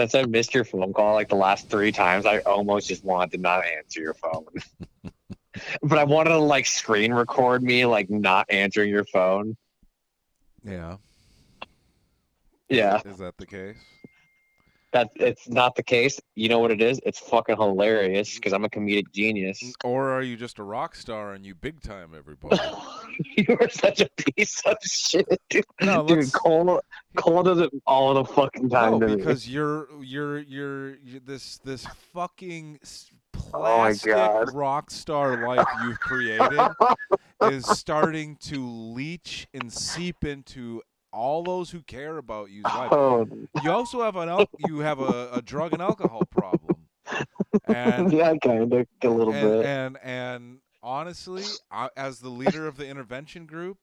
Since I missed your phone call like the last three times, I almost just wanted to not answer your phone. but I wanted to like screen record me like not answering your phone. Yeah, Yeah, is that the case? that it's not the case. You know what it is? It's fucking hilarious because I'm a comedic genius. Or are you just a rock star and you big time everybody? you are such a piece of shit, dude. No, dude, Cole, Cole does it all the fucking time No, because you're you're you're, you this this fucking Oh plastic God. rock star life you've created is starting to leach and seep into all those who care about you's oh, life. Oh, You also have an al- you have a, a drug and alcohol problem, and yeah, kind of a little and, bit. and and honestly, I, as the leader of the intervention group,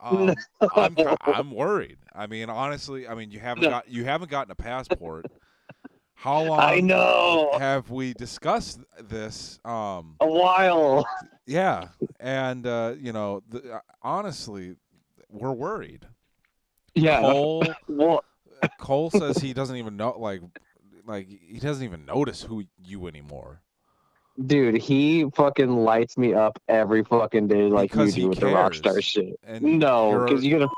um, I'm I'm worried. I mean, honestly, I mean you haven't No. got you haven't gotten a passport. How long I know have we discussed this? Um, a while. yeah, and uh, you know, the, uh, honestly, we're worried. Yeah. Cole Well, Cole says he doesn't even know like like he doesn't even notice who you anymore. Dude, he fucking lights me up every fucking day like Because you do with the rock star shit. And No, you're- because you're gonna.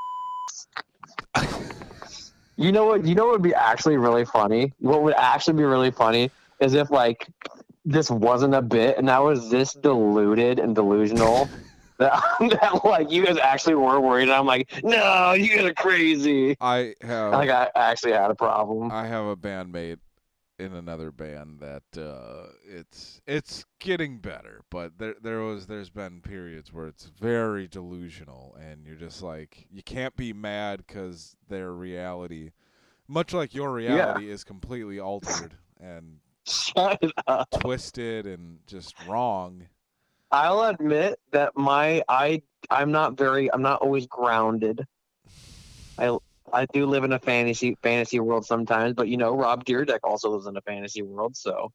you know what? You know what would be actually really funny? What would actually be really funny is if like this wasn't a bit and I was this deluded and delusional that, that like you guys actually were worried. And I'm like, no, you guys are crazy. I have Like I actually had a problem. I have a bandmate in another band that uh, it's it's getting better, but there there was there's been periods where it's very delusional, and you're just like you can't be mad because their reality, much like your reality, is completely altered and twisted and just wrong. I'll admit that my I I'm not very I'm not always grounded. I I do live in a fantasy fantasy world sometimes, but you know Rob Dyrdek also lives in a fantasy world, so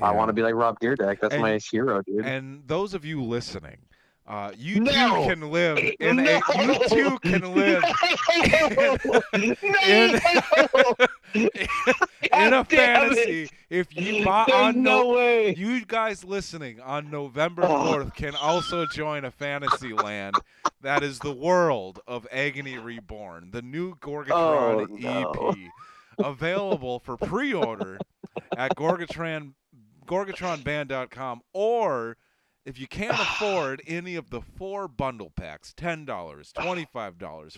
I want to be like Rob Dyrdek. That's And- my hero, dude. And those of you listening, uh, you No. too can live in No. a you too can live in in a damn it. fantasy. If you buy on no no, way. you guys listening on November Oh. fourth can also join a fantasy land that is the world of Agony Reborn, the new Gorgatron Oh. EP, available for pre-order at Gorgatron GorgatronBand.com or if you can't ah. afford any of the four bundle packs $10 ah. $25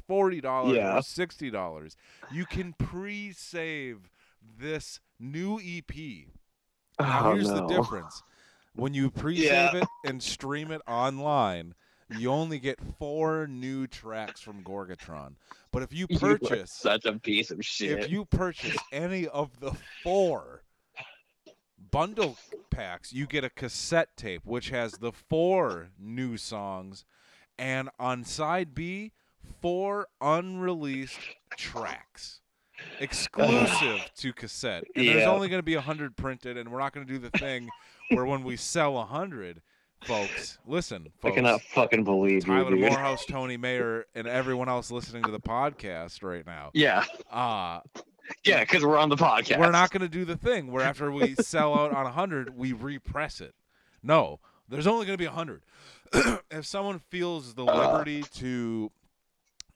$40 Yeah. or $60 you can pre-save this new ep now Oh, here's the difference. When you pre-save it and stream it online you only get four new tracks from gorgatron. But if you purchase You such a piece of shit. if you purchase any of the four bundle packs, you get a cassette tape which has the four new songs, and on side B, four unreleased tracks. Exclusive to cassette. And there's only going to be a 100 printed, and we're not going to do the thing where when we sell a 100, folks, listen, I cannot fucking believe Tyler you, dude. Morehouse, Tony Mayer, and everyone else listening to the podcast right now. Yeah, Uh, yeah, because we're on the podcast. we're not going to do the thing where after we sell out on 100, we repress it. No, there's only going to be 100. if someone feels the liberty to,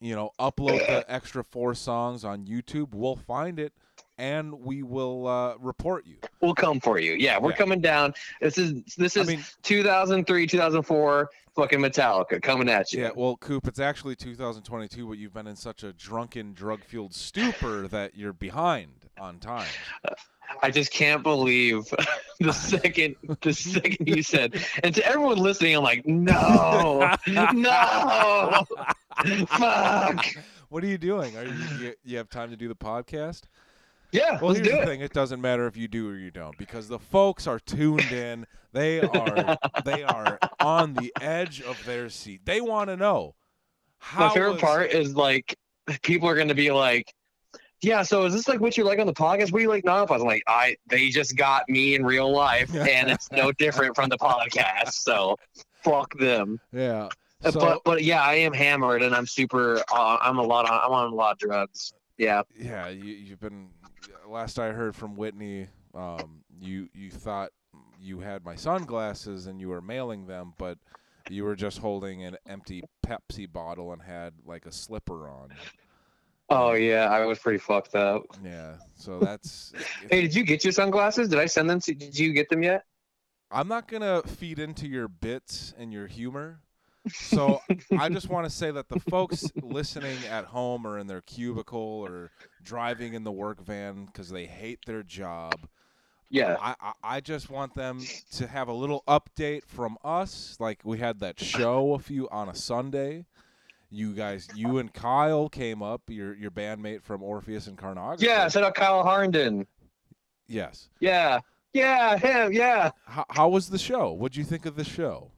you know, upload the extra four songs on YouTube, we'll find it and we will uh, report you. We'll come for you. Yeah, we're Yeah. coming down. This is this I is mean, 2003, 2004, fucking Metallica coming at you. yeah. Well, Coop, it's actually 2022, but you've been in such a drunken, drug-fueled stupor that you're behind on time. I just can't believe the second the second you said, and to everyone listening, I'm like, no, no, fuck. What are you doing? Are you, you you have time to do the podcast? Yeah, Well, here's do the it. thing: it doesn't matter if you do or you don't, because the folks are tuned in. They are they are on the edge of their seat. They want to know how. My favorite was- part is like people are going to be like, "Yeah, so is this like what you like on the podcast? What do you like now?" I'm like, "I they just got me in real life, and it's no different from the podcast. So fuck them." Yeah. Uh, So but but yeah, I am hammered, and I'm super. Uh, I'm a lot. On, I'm on a lot of drugs. Yeah. yeah, you, you've been. Last I heard from Whitney, um, you you thought you had my sunglasses and you were mailing them, but you were just holding an empty Pepsi bottle and had like a slipper on. Oh yeah, I was pretty fucked up. Yeah. So that's. Hey, did you get your sunglasses? Did I send them? To, did you get them yet? I'm not gonna feed into your bits and your humor. So I just want to say that the folks listening at home or in their cubicle or driving in the work van because they hate their job, Yeah. I, I I just want them to have a little update from us. Like we had that show a few on a Sunday. You guys, you and Kyle came up. Your your bandmate from Orpheus and Carnage. Yeah. Shout out Kyle Harnden. Yes. Yeah. Yeah. Him. Yeah. How, how was the show? What'd you think of the show?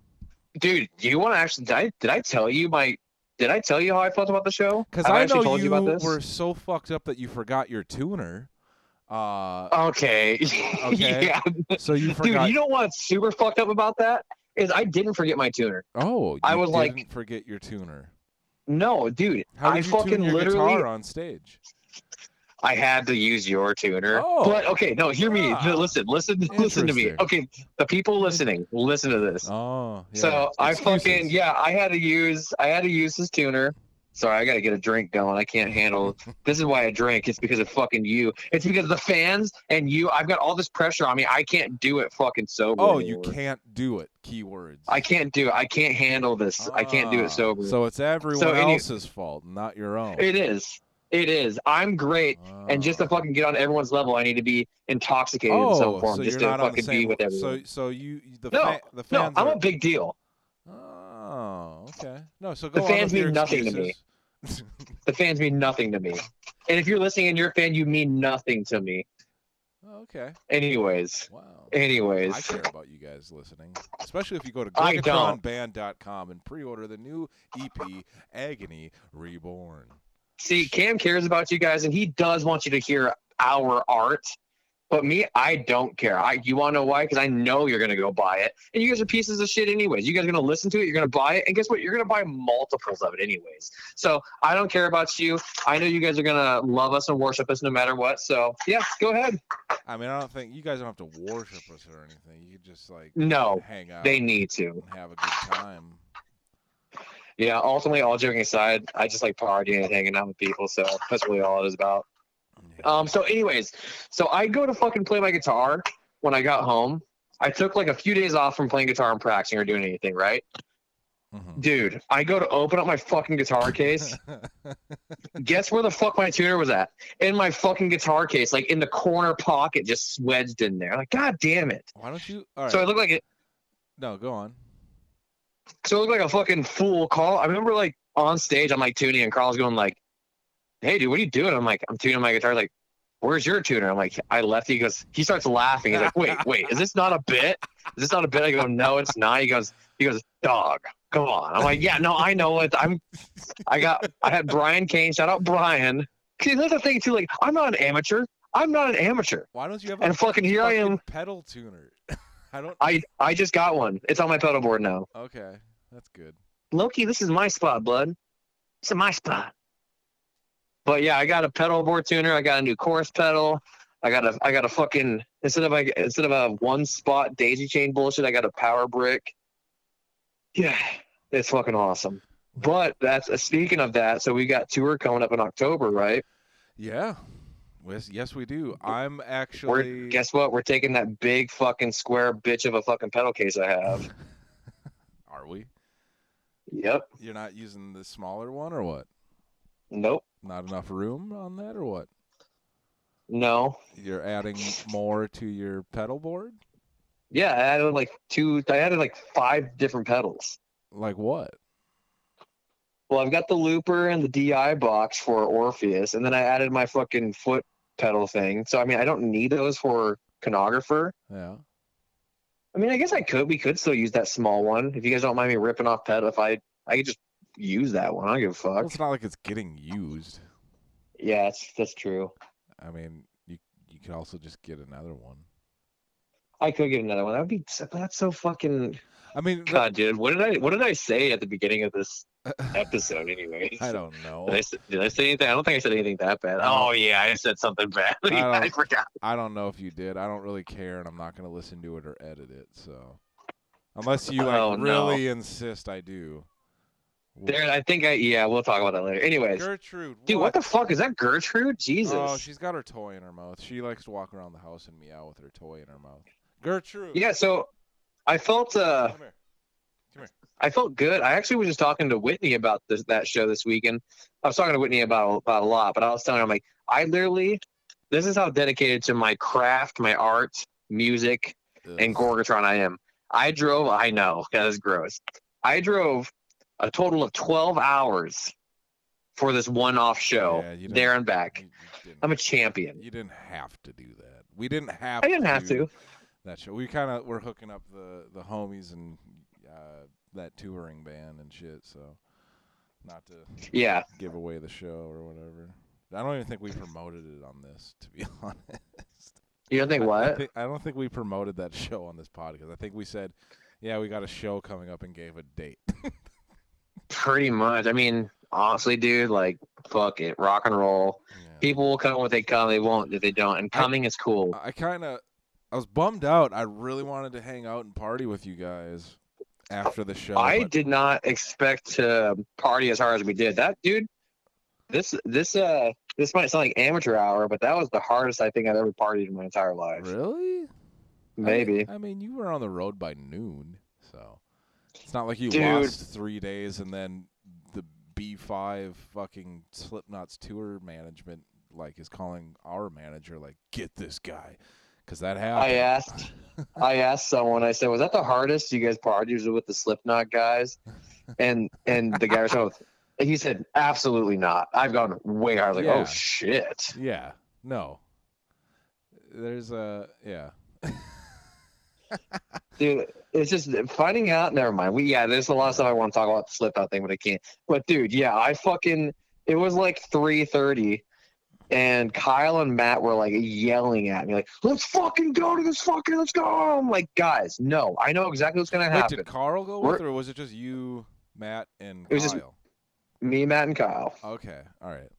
Dude, do you want to actually? Did I, did I tell you my? Did I tell you how I felt about the show? Because I actually know told you, you about this? were so fucked up that you forgot your tuner. Uh, Okay. Okay. yeah. so you forgot. Dude, you know what's super fucked up about that is I didn't forget my tuner. oh, you I was didn't like- forget your tuner. No, dude. How did I you fucking tune your literally. guitar on stage? I had to use your tuner. Oh. But okay, no, hear me. Ah. Listen, listen, listen to me. Okay, the people listening, listen to this. Oh, yeah. so I fucking yeah, I had to use I had to use his tuner. Sorry, I gotta get a drink going. I can't handle. this is why I drink. It's because of fucking you. It's because of the fans and you. I've got all this pressure on me. I can't do it fucking sober. Oh, you can't do it. Keywords. I can't do it. I can't handle this. I can't do Ah, it sober. So it's everyone So else's fault, not your own. it is. It is. I'm great. And just to Ah. fucking get on everyone's level, I need to be intoxicated in some oh, form so just to fucking be with everyone. So, so you the No, fa- the no, I'm are, a big deal. Oh, okay. No, so The fans mean nothing to me. The fans mean nothing to me. And if you're listening and you're a fan, you mean nothing to me. Oh, okay. Anyways, Wow. anyways. I care about you guys listening, especially if you go to I. GorgatronBand.com and pre-order the new EP Agony Reborn. See, Cam cares about you guys, and he does want you to hear our art. But me, I don't care. I you want to know why? Because I know you're gonna go buy it, and you guys are pieces of shit anyways. You guys are gonna listen to it, you're gonna buy it, and guess what? You're gonna buy multiples of it anyways. So I don't care about you. I know you guys are gonna love us and worship us no matter what. So yeah, go ahead. I mean, I don't think you guys don't have to worship us or anything. You could just like No, hang out they need to. have a good time. Yeah. Ultimately, all joking aside, I just like partying and hanging out with people. So that's really all it is about. Um, so anyways, so I go to fucking play my guitar when I got home. I took like a few days off from playing guitar and practicing or doing anything, right? Mhm. Dude, I go to open up my fucking guitar case. Guess where the fuck my tuner was at? In my fucking guitar case, like in the corner pocket, just wedged in there. Like, god damn it. Why don't you? All right. So I look like it. no, go on. So it looked like a fucking fool. Carl, I remember like on stage, I'm like tuning, and Carl's going like, "Hey, dude, what are you doing?" I'm like, "I'm tuning my guitar." Like, "Where's your tuner?" I'm like, "I left." He goes, he starts laughing. He's like, "Wait, wait, is this not a bit? Is this not a bit?" I go, "No, it's not." He goes, "He goes, dog, come on." I'm like, "Yeah, no, I know it. I'm, I got, I had Brian Kane. Shout out Brian. See, that's the thing too. Like, I'm not an amateur. I'm not an amateur. Why don't you have And a fucking here I fucking am. pedal tuner? I don't. I, I just got one. It's on my pedal board now. Okay, that's good. Loki, this is my spot, bud. This is my spot. But yeah, I got a pedal board tuner. I got a new chorus pedal. I got a I got a fucking instead of like instead of a one spot daisy chain bullshit, I got a power brick. Yeah, it's fucking awesome. But that's uh, speaking of that. So we got tour coming up in October, right? Yeah. Yes, yes, we do. I'm We're actually. guess what? We're taking that big fucking square bitch of a fucking pedal case I have. Are we? yep. You're not using the smaller one, or what? Nope. Not enough room on that, or what? No. You're adding more to your pedal board? Yeah, I added like two. I added like five different pedals. Like what? Well, I've got the looper and the DI box for Orpheus, and then I added my fucking foot pedal thing. So I mean, I don't need those for Conographer. Yeah. I mean, I guess I could. We could still use that small one if you guys don't mind me ripping off pedal. If I, I could just use that one. I don't give a Well, fuck. it's not like it's getting used. Yeah, that's that's true. I mean, you you could also just get another one. I could get another one. That would be. That's so fucking. I mean, God, dude. What did I? What did I say at the beginning of this episode? Anyways. I don't know. Did I, s- did I say anything? I don't think I said anything that bad. Oh yeah, I said something bad. I I, don't- forgot. I don't know if you did. I don't really care, and I'm not going to listen to it or edit it. So, unless you like Oh, no. really insist, I do. There, I think I. Yeah, we'll talk about that later. Anyways, Gertrude. dude, what the fuck is that? Gertrude? Jesus. Oh, she's got her toy in her mouth. She likes to walk around the house and meow with her toy in her mouth. Gertrude. Yeah. So, I felt. uh Come here. I felt good. I actually was just talking to Whitney about this that show this weekend. I was talking to Whitney about about a lot, but I was telling her, I'm like, I literally, this is how dedicated to my craft, my art, music, and Gorgatron I am. I drove. I know that is gross. I drove a total of 12 hours for this one-off show, Yeah, there and back. You, you I'm a champion. you didn't have to do that. We didn't have. I didn't have to. That show. We kind of were hooking up the the homies and uh, that touring band and shit. So, not to Yeah. give away the show or whatever. I don't even think we promoted it on this, to be honest. You don't think I- I, what? think, I don't think we promoted that show on this podcast. I think we said, "Yeah, we got a show coming up," and gave a date. Pretty much. I mean, honestly, dude, like, fuck it, rock and roll. Yeah. People will come when they come. They won't if they don't. And I- coming is cool. I kind of, I was bummed out. I really wanted to hang out and party with you guys after the show. I but did not expect to party as hard as we did. That dude, this this uh this might sound like amateur hour, but that was the hardest I think I've ever partied in my entire life. really, I mean- Maybe. I mean, you were on the road by noon, so it's not like you Dude. lost three days and then the B five fucking Slipknot's tour management like is calling our manager like, get this guy, because that happened. I asked I asked someone, I said, Was that the hardest you guys partied with the Slipknot guys? And and the guy was like, he said, Absolutely not. I've gone way harder." Like, oh, Yeah. oh shit. Yeah. No. There's a yeah. Dude, it's just finding out. Never mind. We yeah, there's a lot of stuff I want to talk about the Slipknot thing, but I can't. But dude, yeah, I fucking. It was like three thirty, and Kyle and Matt were like yelling at me, like, "Let's fucking go to this fucking. Let's go!" I'm like, guys, no, I know exactly what's gonna Wait, happen. did Carl go We're- with, or was it just you, Matt, and It was just- me, Matt, and Kyle, Okay. All right.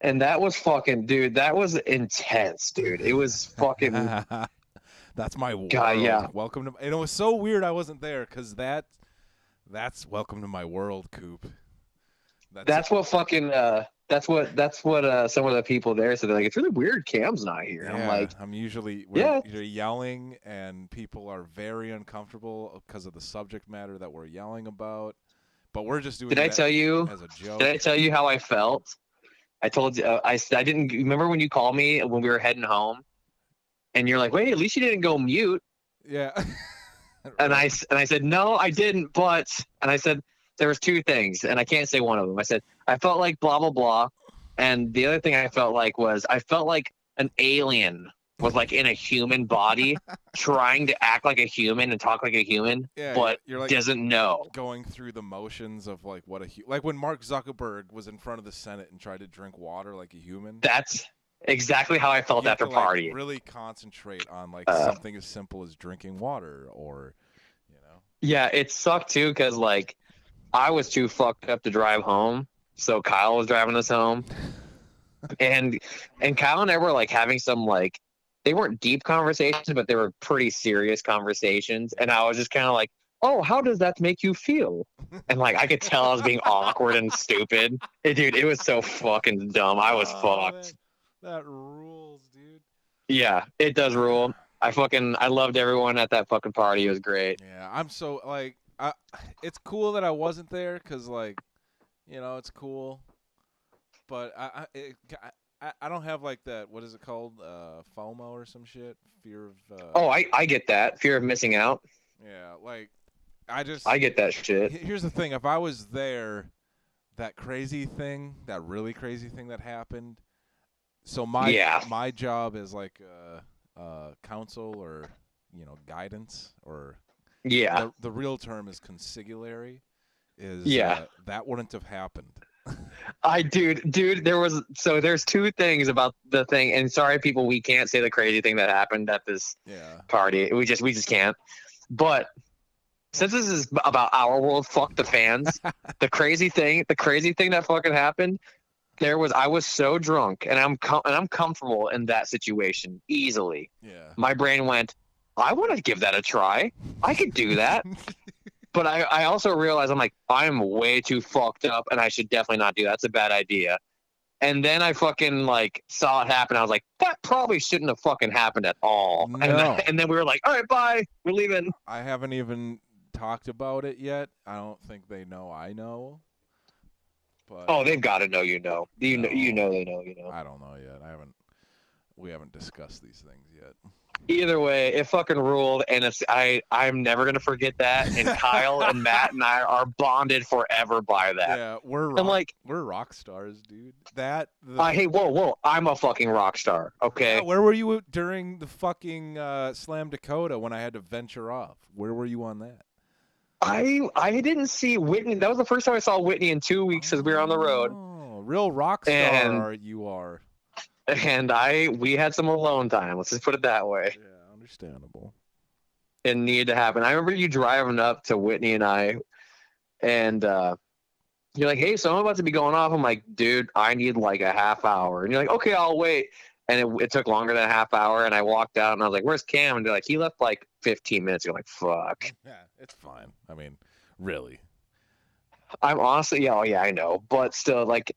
and that was fucking, dude. That was intense, dude. It was fucking. that's my world. God, yeah. Welcome to. And it was so weird I wasn't there because that, that's welcome to my world, Coop. That's, that's what fucking. uh That's what. That's what. uh Some of the people there said. They're like, "It's really weird. Cam's not here." Yeah, I'm like, I'm usually we're, Yeah. you're yelling and people are very uncomfortable because of the subject matter that we're yelling about. But we're just doing. "Did I tell you? as a joke? Did I tell you how I felt? I told you. Uh, I I didn't remember when you called me when we were heading home, and you're like, "Wait, at least you didn't go mute." yeah. And I and I said, "No, I didn't." But and I said there was two things, and I can't say one of them. I said I felt like blah blah blah, and the other thing I felt like was I felt like an alien was like in a human body, trying to act like a human and talk like a human, yeah, but you're like doesn't know. going through the motions of like what a hu- like when Mark Zuckerberg was in front of the Senate and tried to drink water like a human. That's exactly how I felt after to, like, partying. really concentrate on like Uh, something as simple as drinking water or you know. Yeah, it sucked too because like I was too fucked up to drive home, so Kyle was driving us home, and and Kyle and I were like having some like they weren't deep conversations, but they were pretty serious conversations, and I was just kind of like, oh, how does that make you feel? And like I could tell I was being awkward and stupid, Eh, dude. It was so fucking dumb. I was Oh, fucked. man. that rules, dude. Yeah, it does rule. I fucking I loved everyone at that fucking party. It was great. Yeah, I'm so like, I, it's cool that I wasn't there because like, you know, it's cool, but I, I, it, I, I don't have like that. What is it called? Uh, FOMO or some shit. Fear of. Uh, Oh, I I get that fear of missing out. yeah, like, I just. I get that shit. Here's the thing: if I was there, that crazy thing, that really crazy thing that happened. So my Yeah. my job is like uh, uh, counsel or you know guidance or Yeah, the, the real term is consigliere. Is Yeah. uh, that wouldn't have happened? I dude, dude. There was so there's two things about the thing, and sorry, people, we can't say the crazy thing that happened at this Yeah. party. We just we just can't. But since this is about our world, fuck the fans. the crazy thing, the crazy thing that fucking happened. There was I was so drunk, and I'm com- and I'm comfortable in that situation easily. Yeah. My brain went, I want to give that a try. I could do that. but I, I also realized I'm like, I'm way too fucked up and I should definitely not do that. That's a bad idea. And then I fucking like saw it happen. I was like, that probably shouldn't have fucking happened at all. And, then, and then we were like, all right, bye. We're leaving. I haven't even talked about it yet. I don't think they know I know. But Oh, they've got to know you know. You know, you know they know you know. I don't know yet. I haven't. We haven't discussed these things yet. Either way, it fucking ruled, and it's I I'm never gonna forget that. And Kyle and Matt and I are bonded forever by that. Yeah, we're rock, I'm like, we're rock stars, dude. That the, uh, hey, whoa, whoa, I'm a fucking rock star. Okay. Yeah, where were you during the fucking uh, Slam Dakota when I had to venture off? Where were you on that? I I didn't see Whitney. That was the first time I saw Whitney in two weeks as we were on the road, Oh, real rock star And- you are. And I we had some alone time. Let's just put it that way. Yeah, understandable. It needed to happen. I remember you driving up to Whitney and I, and uh, you're like, "Hey, so I'm about to be going off." I'm like, "Dude, I need like a half hour," and you're like, "Okay, I'll wait." And it, it took longer than a half hour, and I walked out and I was like, "Where's Cam?" And they're like, "He left like 15 minutes." You're like, "Fuck." Yeah, it's fine. I mean, really. I'm honestly, yeah, oh yeah, I know, but still, like,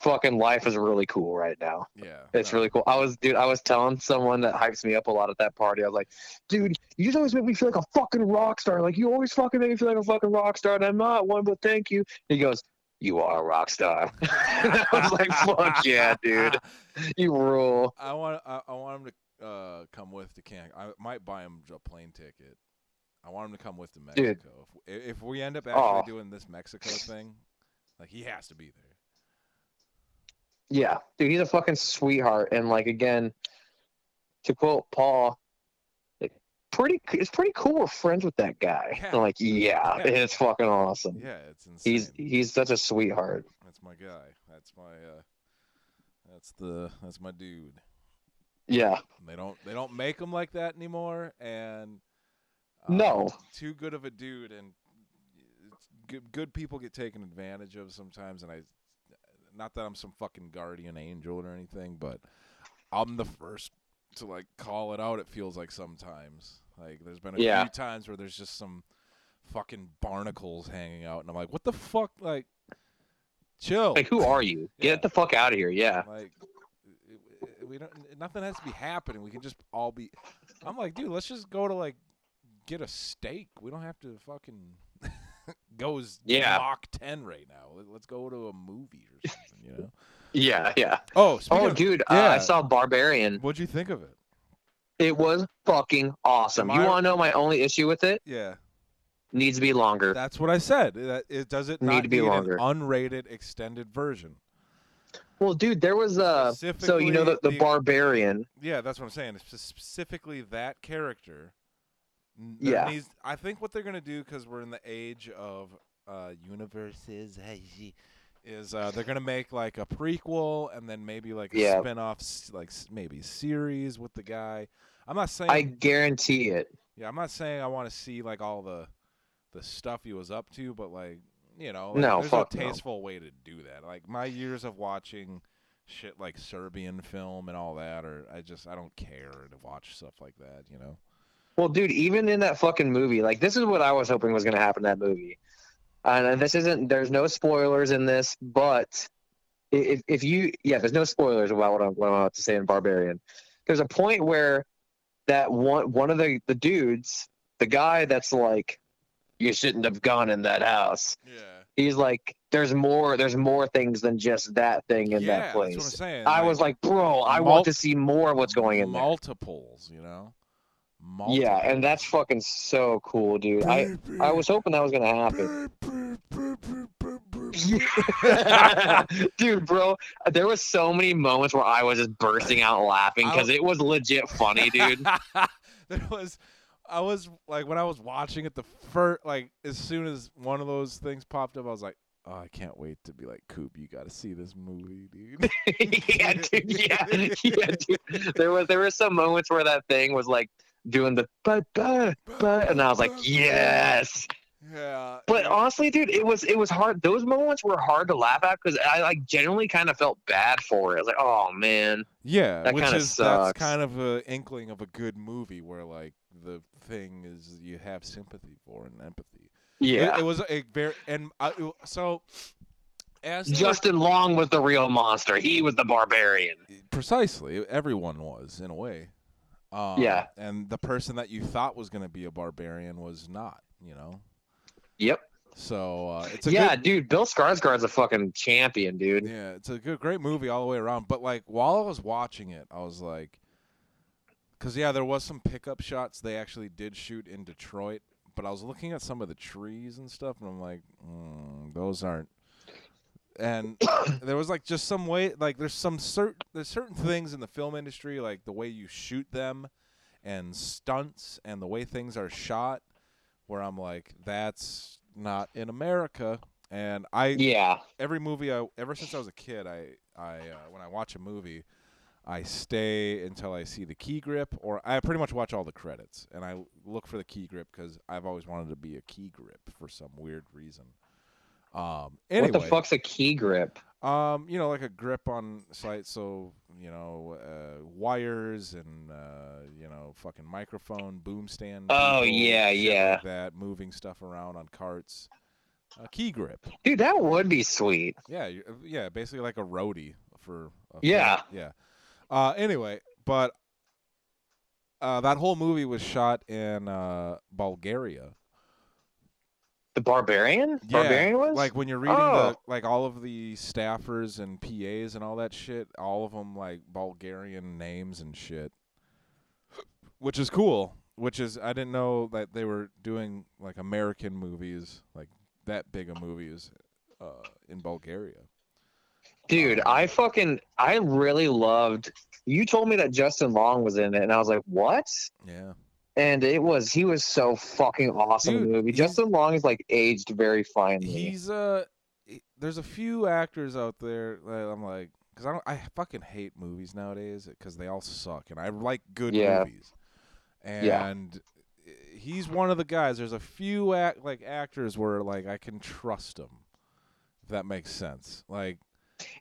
fucking life is really cool right now. Yeah. It's really cool. I was, dude, I was telling someone that hypes me up a lot at that party. I was like, dude, you just always make me feel like a fucking rock star. Like, you always fucking make me feel like a fucking rock star, and I'm not one, but thank you. He goes, you are a rock star. I was like, fuck yeah, dude. You rule. I want I, I want him to uh, come with to Can. I might buy him a plane ticket. I want him to come with to Dude. Mexico. If, if we end up actually Oh. doing this Mexico thing, like he has to be there. Yeah, dude, he's a fucking sweetheart. And, like, again, to quote Paul, like, pretty, it's pretty cool we're friends with that guy. Yeah. Like, yeah, Yeah. it's fucking awesome. Yeah, it's insane. He's he's such a sweetheart. That's my guy. That's my uh that's the that's my dude. Yeah. They don't they don't make them like that anymore and um, No. too good of a dude and good, good people get taken advantage of sometimes and I not that I'm some fucking guardian angel or anything but I'm the first to like call it out it feels like sometimes like there's been a Yeah. few times where there's just some fucking barnacles hanging out and I'm like what the fuck like chill Like, who are you? Yeah. Get the fuck out of here. Yeah. like we don't nothing has to be happening we can just all be i'm like dude let's just go to like get a steak we don't have to fucking go as Yeah. Mach 10 right now Let- let's go to a movie or something you know Yeah. Yeah. oh Oh, of- dude, uh. I saw Barbarian. what'd you think of it It was fucking awesome. Am You I- want to know my only issue with it? yeah Needs to be longer. that's what i said that it does it Need not to be need longer. an unrated extended version Well, dude, there was a so you know the, the the- Barbarian. Yeah, that's what I'm saying. Specifically that character. Yeah. needs- I think what they're gonna do because we're in the age of uh, universes, is uh, they're gonna make like a prequel and then maybe like a Yeah. spin-off, like maybe series with the guy. I'm not saying. I guarantee it. yeah, I'm not saying I want to see like all the the stuff he was up to, but like you know, like, No, there's a no. tasteful way to do that. Like my years of watching shit like Serbian film and all that, or I just I don't care to watch stuff like that. You know. Well, dude, even in that fucking movie, like this is what I was hoping was going to happen in that movie. And this isn't. There's no spoilers in this, but if if you yeah, there's no spoilers about what I'm, what I'm about to say in Barbarian. There's a point where that one one of the the dudes, the guy that's like, you shouldn't have gone in that house. Yeah. He's like, there's more. There's more things than just that thing in yeah, that place. That's what I'm saying. I was like, bro, I mul- want to see more of what's going in there. multiples, you know. Yeah, and that's fucking so cool, dude. I I was hoping that was gonna happen. dude, bro, there was so many moments where I was just bursting out laughing because it was legit funny, dude. there was I was like when I was watching it the first like as soon as one of those things popped up I was like oh I can't wait to be like Coop you got to see this movie dude yeah, dude, yeah, yeah, dude. There was there were some moments where that thing was like doing the but but but, and I was like, yes. yeah But honestly, dude, it was it was hard. Those moments were hard to laugh at because I like genuinely kind of felt bad for it. I was like, oh man, yeah that which that's sucks. kind of a inkling of a good movie where like the thing is you have sympathy for and empathy yeah. it, was a very and I, so as Justin Long was the real monster. He was the barbarian. Precisely, everyone was in a way. Um, Yeah. and the person that you thought was going to be a barbarian was not. You know, Yep. so uh, it's a Yeah, good, dude. Bill Skarsgård's a fucking champion, dude. yeah, it's a good, great movie all the way around. But like while I was watching it, I was like, because yeah, there was some pickup shots they actually did shoot in Detroit, but I was looking at some of the trees and stuff, and I'm like, mm, those aren't. And there was like just some way, like there's some certain there's certain things in the film industry, like the way you shoot them, and stunts, and the way things are shot, where I'm like, that's not in America. And I Yeah. every movie I ever since I was a kid, I I uh, when I watch a movie, I stay until I see the key grip, or I pretty much watch all the credits, and I look for the key grip because I've always wanted to be a key grip for some weird reason. Um, anyway, What the fuck's a key grip? um, you know, like a grip on site, so you know, uh, wires and uh, you know, fucking microphone, boom stand. Oh, yeah, yeah. like that moving stuff around on carts. A key grip. Dude, that would be sweet. Yeah, uh, yeah, basically like a roadie for. A Yeah. film. yeah. Uh, anyway, but uh, that whole movie was shot in uh, Bulgaria. The barbarian? Yeah, Barbarian was? Like when you're reading Oh. the like all of the staffers and PAs and all that shit, all of them like Bulgarian names and shit, which is cool. Which is I didn't know that they were doing like American movies, like that big of movies, uh, in Bulgaria. Dude, I fucking I really loved you told me that Justin Long was in it and I was like, "What?" Yeah. And it was he was so fucking awesome in the movie. Justin Long is like aged very finely. He's uh, he- there's a few actors out there that I'm like, because I don't, I fucking hate movies nowadays because they all suck, and I like good Yeah. movies. Yeah. And he's one of the guys. There's a few act like actors where like I can trust them, if that makes sense. Like,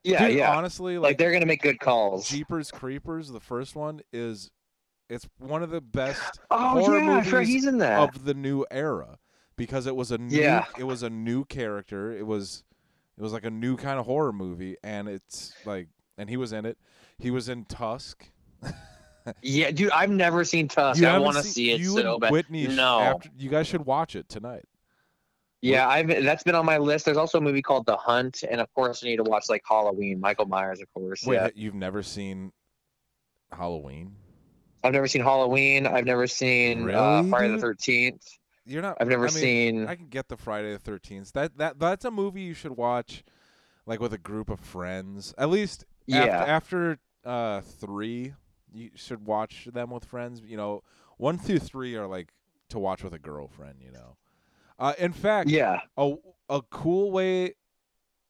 yeah, dude, yeah. honestly, like like, they're gonna make good calls. Jeepers Creepers, the first one is, it's one of the best oh horror yeah, movies he's in that. of the new era because it was a new Yeah. it was a new character it was it was like a new kind of horror movie and it's like and he was in it he was in tusk yeah, dude, I've never seen Tusk. You I want to see it you so and bad. Whitney No. after, you guys should watch it tonight Yeah, I've that's been on my list. There's also a movie called The Hunt, and of course, you need to watch like Halloween. Michael Myers, of course. wait yeah. you've never seen halloween I've never seen Halloween. I've never seen uh, Friday the? Thirteenth. you're not I've never I mean, seen. i can get the friday the 13th that that that's a movie you should watch like with a group of friends at least yeah, after, after uh three you should watch them with friends you know one through three are like to watch with a girlfriend you know uh in fact yeah. a a cool way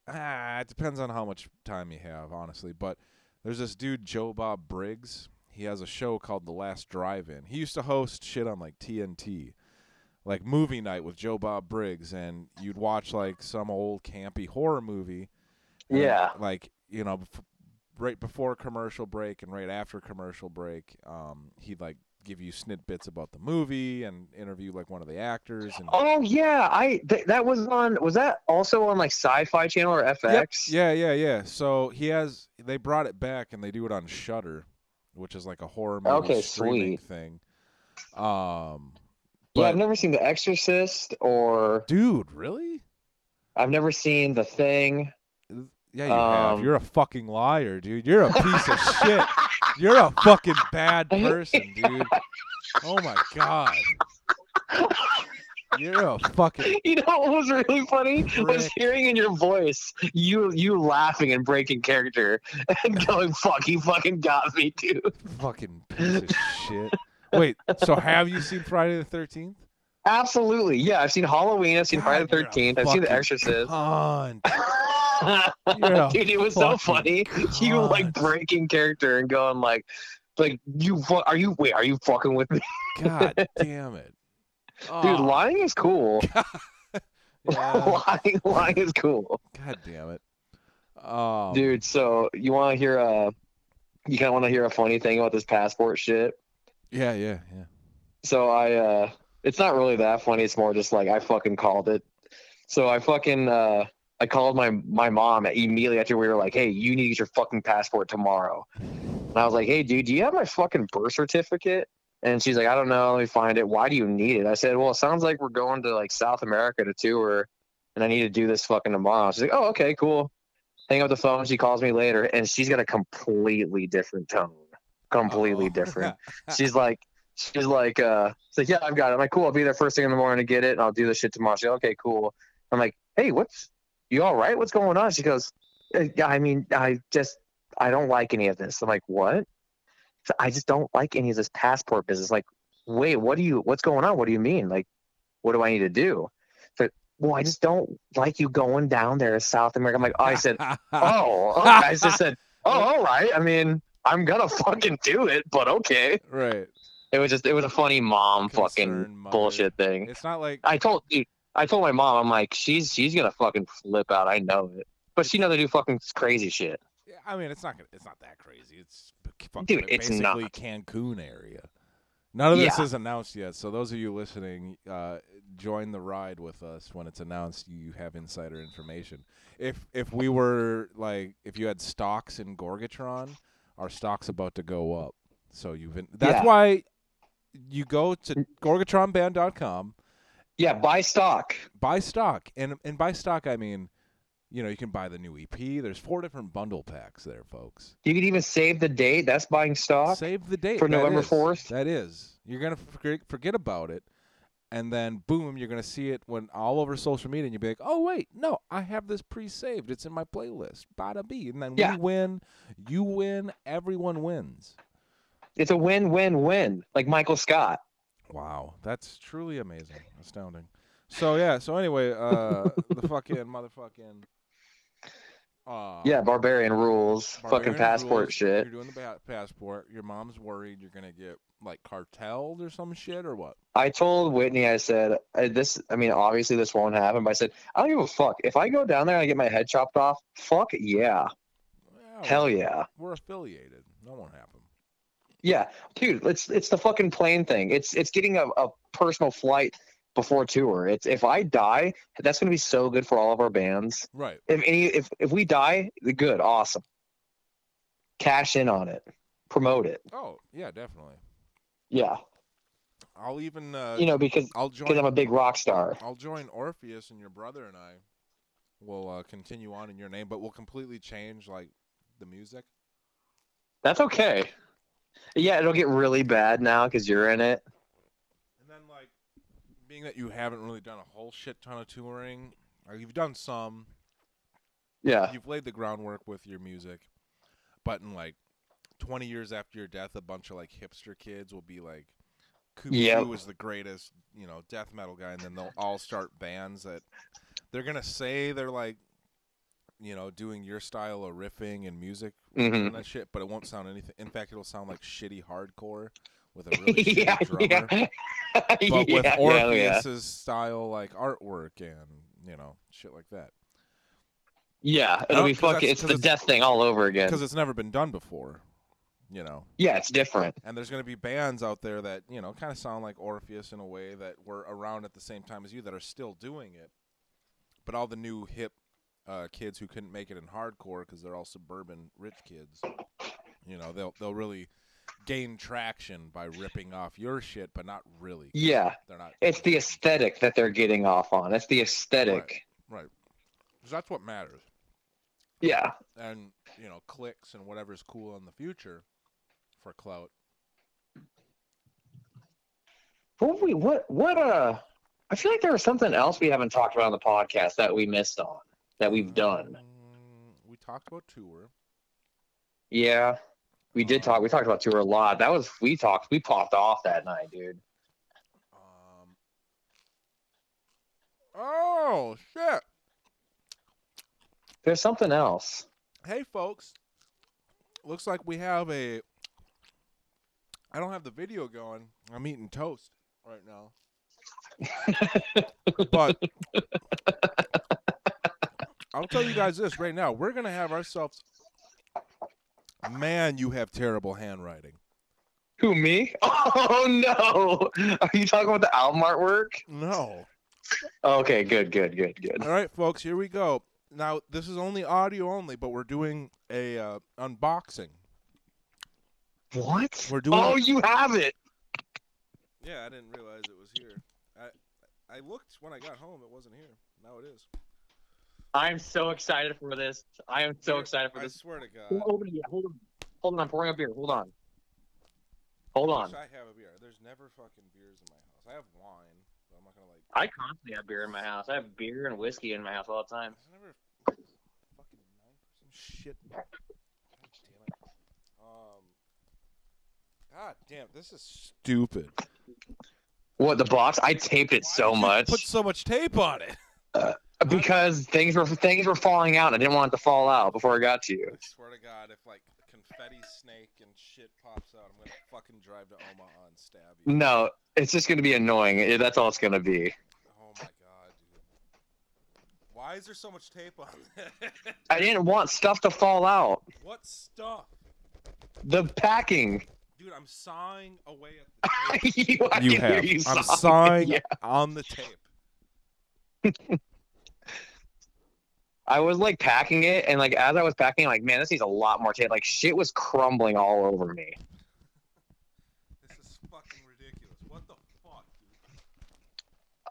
ah, it depends on how much time you have honestly but there's this dude joe bob briggs he has a show called the last drive-in he used to host shit on like tnt like movie night with joe bob briggs and you'd watch like some old campy horror movie and, Yeah. like you know right before commercial break and right after commercial break um he'd like give you snippets about the movie and interview like one of the actors and Oh yeah, I th- that was on. Was that also on like Sci-Fi Channel or FX? Yep. Yeah, yeah, yeah. So he has they brought it back and they do it on Shudder, which is like a horror movie Okay, streaming sweet. thing. Um, Yeah, I've never seen The Exorcist, or dude, really? I've never seen The Thing. Yeah, you have. Um, You're a fucking liar, dude. You're a piece of shit. You're a fucking bad person, dude. Oh my god. You're a fucking You know what was really funny was hearing in your voice you you laughing and breaking character and going fuck he fucking got me dude. fucking piece of shit. Wait, so have you seen Friday the Thirteenth? Absolutely, yeah. I've seen Halloween. I've seen Friday the Thirteenth. I've seen The Exorcist. Cunt. Dude, it was so funny. You like breaking character and going like, like you fu- are you wait are you fucking with me, God damn it. Dude? Oh, Lying is cool. lying, lying is cool, God damn it. Oh. dude. So you want to hear a, you kind of want to hear a funny thing about this passport shit. Yeah, yeah, yeah. So I, uh, it's not really that funny. It's more just like I fucking called it. So I fucking, uh, I called my my mom immediately after we were like, "Hey, you need your fucking passport tomorrow." And I was like, "Hey, dude, do you have my fucking birth certificate?" And she's like, "I don't know. Let me find it. Why do you need it?" I said, "Well, it sounds like we're going to like South America to tour, and I need to do this fucking tomorrow." She's like, "Oh, okay, cool." Hang up the phone. She calls me later, and she's got a completely different tone. Completely Oh. different she's like she's like uh she's like yeah i've got it i'm like cool i'll be there first thing in the morning to get it and i'll do this shit tomorrow she's like okay cool i'm like hey what's you all right what's going on she goes "Uh, yeah i mean i just i don't like any of this i'm like what So, i just don't like any of this passport business like wait what do you what's going on what do you mean like what do i need to do so, well i just don't like you going down there to south america i'm like oh, i said oh okay. i just said oh all right i mean i'm gonna fucking do it but okay right. it was just it was a funny mom fucking mother. bullshit thing. It's not like I told dude, I told my mom, I'm like, she's she's gonna fucking flip out. I know it. But she knows I do fucking crazy shit. Yeah, I mean, it's not gonna, it's not that crazy. It's Dude, it's basically not. Cancun area. None of this Yeah. is announced yet, so those of you listening, uh, join the ride with us when it's announced. You have insider information. If if we were like, if you had stocks in Gorgatron, our stock's about to go up. So you've been. That's Yeah. why you go to gorgatronband.com, Yeah, buy stock. buy stock, and and by stock I mean. You know, you can buy the new EP. There's four different bundle packs there, folks. You can even save the date. That's buying stock. Save the date for That November 4th? That is. You're gonna forget, forget about it, and then boom, you're gonna see it when all over social media, and you'll be like, "Oh wait, no, I have this pre-saved. It's in my playlist." Bada bee, and then Yeah. we win. You win. Everyone wins. It's a win-win-win, like Michael Scott. Wow, that's truly amazing, astounding. So yeah. So anyway, uh, the fucking motherfucking. Uh, Yeah, barbarian rules. fucking passport rules, shit. You're doing the pa- passport. Your mom's worried you're gonna get like cartelled or some shit or what? I told Whitney, I said, this, I mean, obviously this won't happen, but I said, I don't give a fuck. If I go down there and I get my head chopped off, fuck yeah. Yeah, Hell we're- yeah. We're affiliated. That won't happen. Yeah, dude, it's it's the fucking plane thing. It's it's getting a, a personal flight before tour. It's if I die, that's gonna be so good for all of our bands. Right. If any if if we die, good, awesome. Cash in on it, promote it. Oh yeah, definitely. Yeah, I'll even uh, you know because I'll because join. I'm a big rock star. I'll join Orpheus and your brother and I will uh, continue on in your name, but we'll completely change like the music. That's okay. Yeah, it'll get really bad now because you're in it. And then like being that you haven't really done a whole shit ton of touring, or you've done some, Yeah, you've laid the groundwork with your music, but in like 20 years after your death, a bunch of like hipster kids will be like, Koopa Yep. Is the greatest, you know, death metal guy, and then they'll all start bands that they're gonna say they're like, you know, doing your style of riffing and music Mhm. and that shit, but it won't sound anything. In fact, it'll sound like shitty hardcore with a really shitty yeah, drummer. yeah. But yeah, with yeah, yeah. Orpheus's style, like artwork and you know shit like that, Yeah, it'll be fucking. It's the it's- death thing all over again. because it's never been done before. you know. Yeah, it's different. And there's going to be bands out there that, you know, kind of sound like Orpheus in a way that were around at the same time as you that are still doing it. But all the new hip uh, kids who couldn't make it in hardcore because they're all suburban rich kids, you know, they'll they'll really gain traction by ripping off your shit, but not really. Yeah, They're not. it's the aesthetic that they're getting off on. It's the aesthetic. Right. 'Cause that's what matters. Yeah. And, you know, clicks and whatever's cool in the future for clout. What we what what uh I feel like there was something else we haven't talked about on the podcast that we missed on that we've done. Um, we talked about tour. Yeah. We did talk we talked about tour a lot. That was we talked we popped off that night, dude. Um, oh shit! There's something else. Hey folks, looks like we have a. I don't have the video going. I'm eating toast right now. but I'll tell you guys this right now. We're gonna have ourselves. Man, you have terrible handwriting. Who me? Oh no. Are you talking about the album artwork? No. Okay, good, good, good, good. All right, folks, here we go. Now, this is only audio only, but we're doing a uh, unboxing. What? We're doing. Oh, you have it. Yeah, I didn't realize it was here. I I looked when I got home; it wasn't here. Now it is. I'm so excited for this. I am so Dude, excited for I this. I swear to God. Hold on, hold on. Hold on, I'm pouring up beer. Hold on. Hold on. I have a beer. There's never fucking beers in my house. I have wine, but I'm not gonna like. I constantly have beer in my house. I have beer and whiskey in my house all the time. There's never fucking nine percent shit. God damn it. Um. God damn, this is stupid. What the box? I taped it Why so much Put so much tape on it. Because things were things were falling out. and I didn't want it to fall out before I got to you. I swear to God, if like confetti snake and shit pops out, I'm gonna fucking drive to Omaha and stab you. No, it's just gonna be annoying. That's all it's gonna be. Oh my God, dude. Why is there so much tape on it? I didn't want stuff to fall out. what stuff? The packing. Dude, I'm sawing away at the tape. you, You can hear have. you I'm sobbing. sawing Yeah. on the tape. I was like packing it, and like as I was packing, I'm like, man, this needs a lot more tape. Like shit was crumbling all over me. This is fucking ridiculous. What the fuck,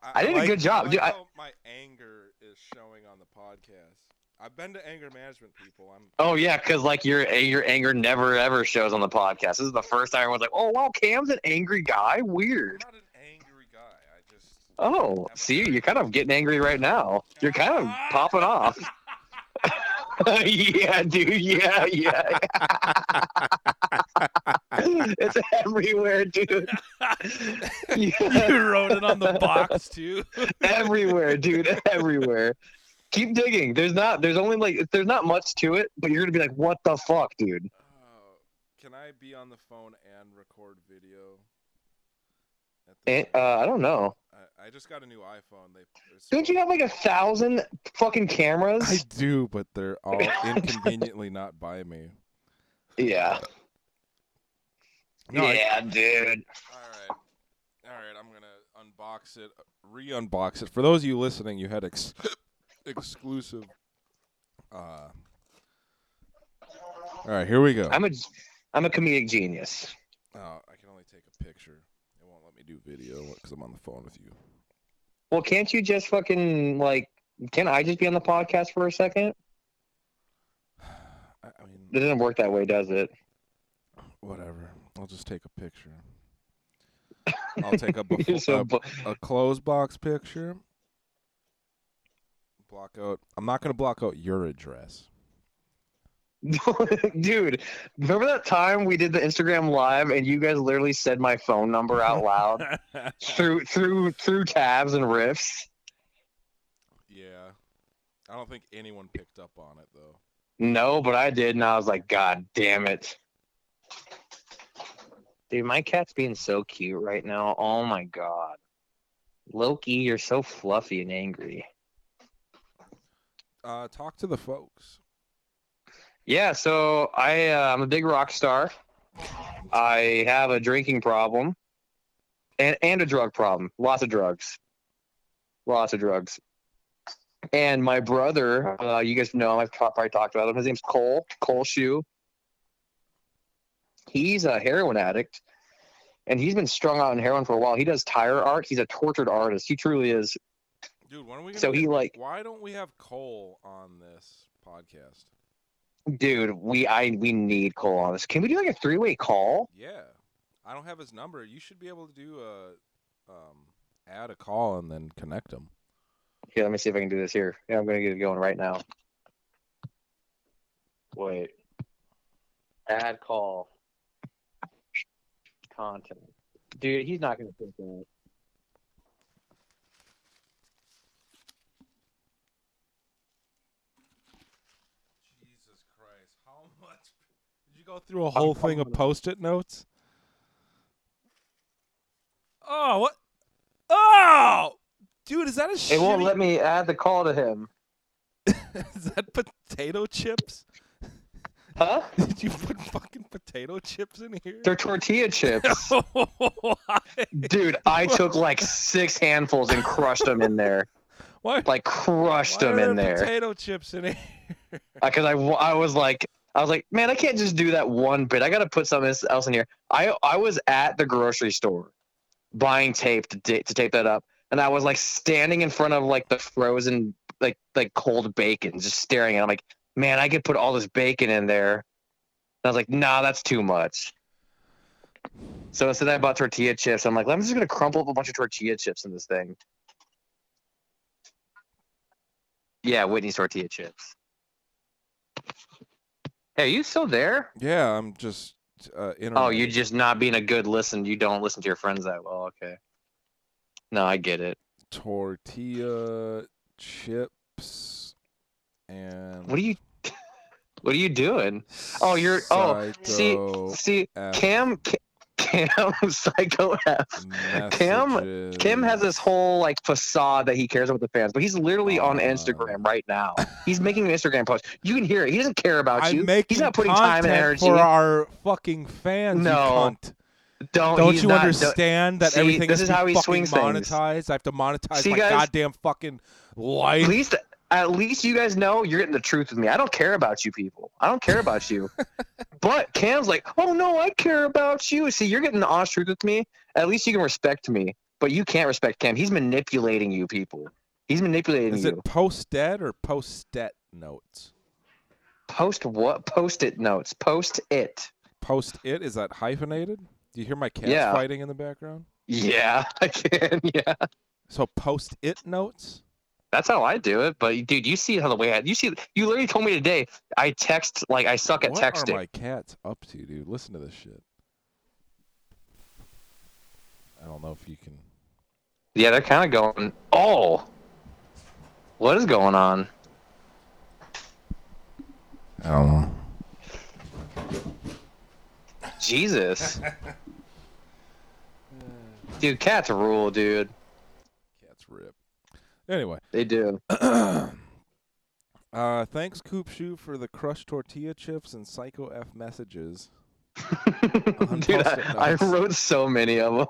dude? I did a good job, I like dude, I- how my anger is showing on the podcast. I've been to anger management people. I'm Oh yeah, because like your your anger never ever shows on the podcast. This is the first time everyone's like, oh wow, Cam's an angry guy. I'm Weird. not an angry guy. I just Oh, see, you're kind of getting angry right now. You're kind of popping off. yeah, dude. Yeah, yeah. it's everywhere, dude. Yeah, you wrote it on the box too. everywhere, dude. Everywhere. Keep digging. There's not. There's only like. There's not much to it, but you're gonna be like, "What the fuck, dude?" Oh, can I be on the phone and record video? At the And, same- uh, I don't know. I, I just got a new iPhone. They Don't you have like a thousand fucking cameras? I do, but they're all inconveniently not by me. yeah. No, I- yeah, dude. All right, all right. I'm gonna unbox it, re-unbox it. For those of you listening, you had ex- exclusive. Uh, all right, here we go. I'm a, I'm a comedic genius. Oh, I can only take a picture. It won't let me do video because I'm on the phone with you. Well, can't you just fucking like? Can I just be on the podcast for a second? I, mean, It doesn't work that way, does it? whatever. I'll just take a picture. I'll take a, befo- You're a, bu- a closed box picture. Block out. I'm not gonna block out your address. Dude, remember that time we did the Instagram live and you guys literally said my phone number out loud through through through tabs and riffs? yeah. I don't think anyone picked up on it though. No, but I did, and I was like, God damn it. Dude, my cat's being so cute right now. Oh my god. Loki, you're so fluffy and angry. Uh, talk to the folks. Yeah, so I uh, I'm a big rock star. I have a drinking problem and and a drug problem. Lots of drugs. Lots of drugs. And my brother, uh, you guys know him. I've probably talked about him. His name's Cole. Cole Shoe. He's a heroin addict, and he's been strung out on heroin for a while. He does tire art. He's a tortured artist. He truly is. Dude, when are we gonna So he, like- why don't we have Cole on this podcast? Dude, we I we need Cole on this. Can we do like a three way call? Yeah. I don't have his number. You should be able to do a um add a call and then connect him. Here, let me see if I can do this here. Yeah, I'm gonna get it going right now. Wait. Add call. Content. Dude, he's not gonna think that. Jesus Christ. How much Did you go through a whole thing of post-it notes? Oh, what? Oh! Dude, is that a It won't let me add the call to him. Is that potato chips? Huh? Did you put fucking potato chips in here? They're tortilla chips. Dude, I took like six handfuls and crushed them in there. Why? Like crushed why them are in there. Potato chips in here. Uh, because I, I was like I was like man I can't just do that one bit. I got to put something else in here. I I was at the grocery store buying tape to, to tape that up and I was like standing in front of like the frozen like like cold bacon just staring at it. I'm like man I could put all this bacon in there. And I was like nah that's too much. So instead I bought tortilla chips. I'm like I'm just gonna crumple up a bunch of tortilla chips in this thing. Yeah Whitney's tortilla chips Hey, are you still there? Yeah, I'm just uh in Oh, you're just not being a good listen. You don't listen to your friends that well. Okay. No, I get it. tortilla chips and What are you? What are you doing? Oh, you're- oh, see- See, Cam, Ca- Cam, Psycho F. Cam-. Kim has this whole like facade that he cares about the fans, but he's literally on. Instagram right now. He's making an Instagram post. You can hear it. He doesn't care about I'm you. he's not putting time and energy. for our fucking fans. No, you cunt. don't Don't you not- understand that See, everything this is how he fucking swings things. I have to monetize See, my guys? goddamn fucking life. At least, at least you guys know you're getting the truth with me. I don't care about you people. I don't care about you. but Cam's like, oh no, I care about you. See, you're getting the honest truth with me. At least you can respect me. But you can't respect Cam. He's manipulating you people. He's manipulating Is you. Is it post dead or post stet notes? Post what? Post it notes. Post it. Post it is that hyphenated? Do you hear my cats Yeah. fighting in the background? Yeah, I can. Yeah, So post it notes. That's how I do it. But dude, you see how the way I you see you literally told me today. I text like I suck at what texting. are my cats up to, dude? Listen to this shit. I don't know if you can. Yeah, they're kind of going. Oh, what is going on? I don't know. Jesus. dude, cats rule, dude. Anyway, They do. uh, thanks Coop Shoe for the crushed tortilla chips and Psycho F messages. dude, I, I wrote so many of them.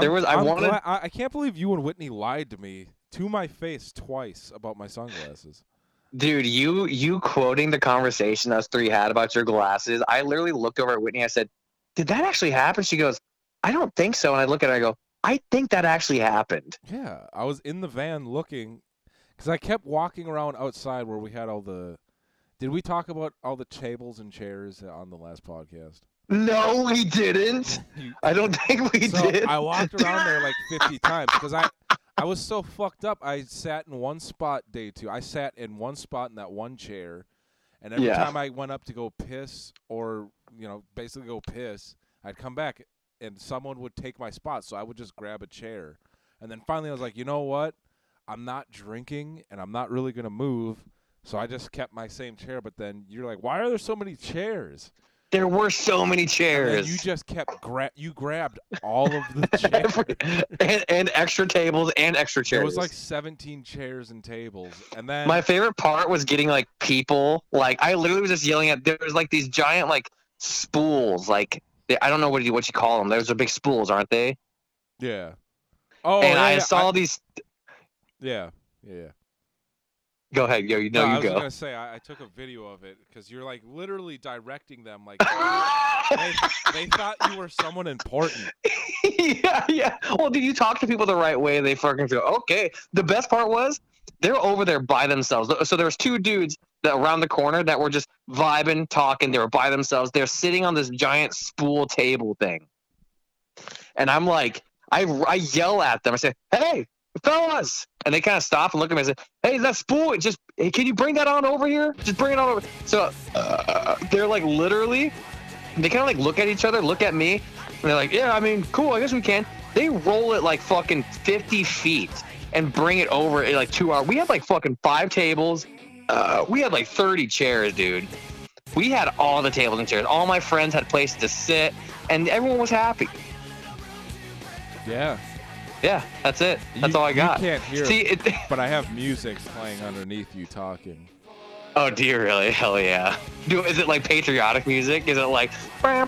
There I'm- was- I I'm wanted- gla- I, I can't believe you and Whitney lied to me to my face twice about my sunglasses. Dude, you you quoting the conversation us three had about your glasses. I literally looked over at Whitney. I said, "Did that actually happen?" She goes, "I don't think so." And I look at her. I go, "I think that actually happened." Yeah, I was in the van looking because I kept walking around outside where we had all the. Did we talk about all the tables and chairs on the last podcast? No, we didn't. You- I don't think we so did. I walked around there like 50 times because I I was so fucked up. I sat in one spot day two. I sat in one spot in that one chair, and every Yeah. time I went up to go piss or you know basically go piss, I'd come back and someone would take my spot. So I would just grab a chair, and then finally I was like, you know what? I'm not drinking and I'm not really gonna move. So I just kept my same chair. But then you're like, why are there so many chairs? There were so many And chairs. you just kept gra- you grabbed all of the chairs. and, and extra tables and extra chairs. There was like 17 chairs and tables, and then My favorite part was getting like people. Like I literally was just yelling at. There was like these giant like spools. Like they, I don't know what you what you call them. Those are big spools, aren't they? yeah. Oh, and yeah, I saw these. yeah, yeah. Go ahead, yo. You know no, I you was go. gonna say I, I took a video of it because you're like literally directing them like they, they thought you were someone important. yeah, yeah. Well, did you talk to people the right way? They fucking go, okay. The best part was they're over there by themselves. So there was two dudes around the corner that were just vibing, talking. They were by themselves. They're sitting on this giant spool table thing, and I'm like, I I yell at them. I say, hey. Fellas, and they kind of stop and look at me and say, "Hey, that spool? Just hey, can you bring that on over here? Just bring it on over." So uh, they're like literally, they kind of like look at each other, look at me, and they're like, yeah, I mean, cool, I guess we can. They roll it like fucking 50 feet and bring it over in like two hours. We had like fucking five tables. Uh, we had like 30 chairs, dude. We had all the tables and chairs. All my friends had places to sit, and everyone was happy. Yeah, Yeah, that's it. That's You- all I got. You can't hear, See, it, but I have music playing underneath you talking. oh, do you really? Hell yeah. Do is it like patriotic music? Is it like? Yeah.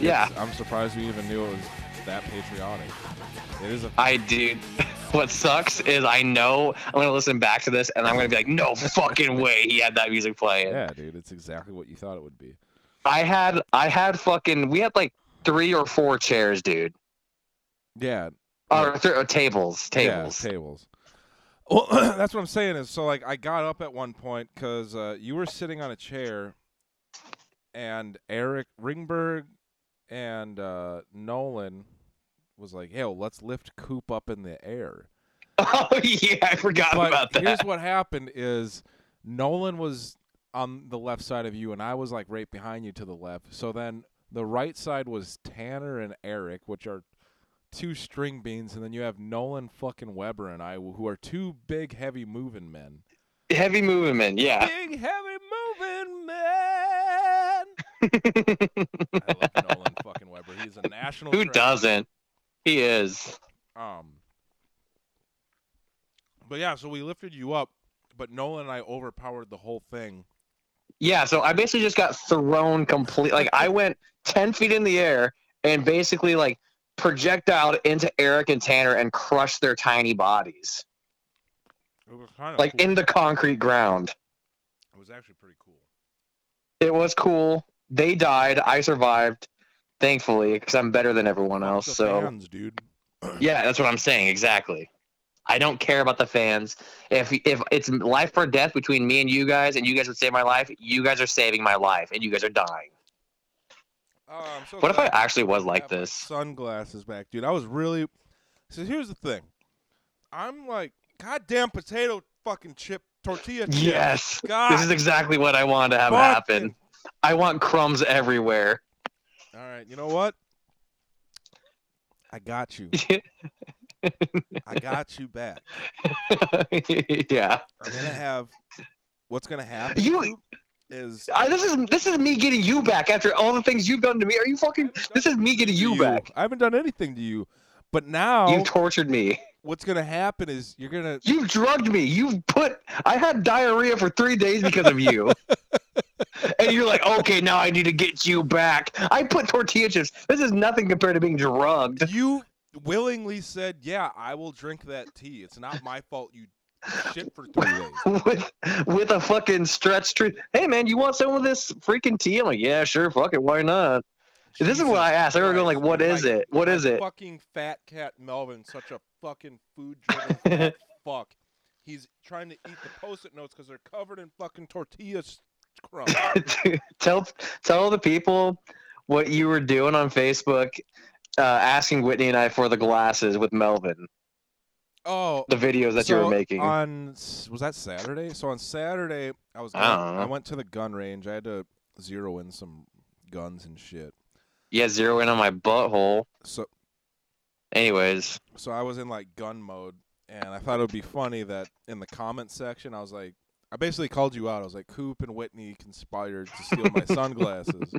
Yeah. I'm surprised we even knew it was that patriotic. It is a I do. What sucks is I know I'm gonna listen back to this and I'm gonna be like, no fucking way he had that music playing. yeah, dude. It's exactly what you thought it would be. I had I had fucking we had like three or four chairs, dude. Yeah, Or th- tables, tables. Yeah, tables. Well, that's what I'm saying is so like I got up at one point because uh, you were sitting on a chair, and Eric Ringberg and uh, Nolan was like, "Hey, let's lift Coop up in the air." oh yeah, I forgot But about that. here's what happened: is Nolan was on the left side of you, and I was like right behind you to the left. So then the right side was Tanner and Eric, which are two string beans, and then you have Nolan fucking Weber and I, who are two big, heavy moving men. Heavy moving men, yeah. Big, heavy moving men. I love Nolan fucking Weber. He's a national. Who treasure. doesn't? He is. Um. But yeah, so we lifted you up, but Nolan and I overpowered the whole thing. Yeah, so I basically just got thrown complete. Like I went ten feet in the air and basically like projectile into Eric and Tanner and crushed their tiny bodies It was kind of like cool. in the concrete ground. It was actually pretty cool. It was cool. They died. I survived, thankfully, because I'm better than everyone else. the So fans, dude. yeah, that's what I'm saying. Exactly. I don't care about the fans. If if it's life or death between me and you guys, and you guys would save my life, you guys are saving my life, and you guys are dying. Oh, so What if I actually was like this? Sunglasses back, dude. I was really. So here's the thing. I'm like goddamn potato fucking chip tortilla. chip. Yes. God. This is exactly what I wanted to have fucking- happen. I want crumbs everywhere. All right, you know what? I got you. I got you back. yeah. I'm gonna have. What's gonna happen? You- is I, this is this is me getting you back after all the things you've done to me. Are you fucking? This is me getting to you back. I haven't done anything to you, but now You've tortured me. what's gonna happen is you're gonna. You've drugged me. You've put. I had diarrhea for three days because of you. and you're like, okay, now I need to get you back. I put tortilla chips. This is nothing compared to being drugged. You willingly said, "Yeah, I will drink that tea. It's not my fault. You shit for three days." with with a fucking stretch truth. Hey man, you want some of this freaking tea? I'm like, yeah, sure, fuck it, why not? This is what I asked. They were going like, "What is like it? What is it? Fucking fat cat Melvin, such a fucking food driven fuck. He's trying to eat the post-it notes because they're covered in fucking tortilla tell tell the people what you were doing on Facebook, uh, asking Whitney and I for the glasses with Melvin. Oh, The videos that you were making. on was that Saturday? So on Saturday, I was I. I went to the gun range. I had to zero in some guns and shit. yeah, zero in on my butthole. So Anyways, so I was in like gun mode, and I thought it would be funny that in the comment section, I was like, I basically called you out. I was like, Coop and Whitney conspired to steal my sunglasses.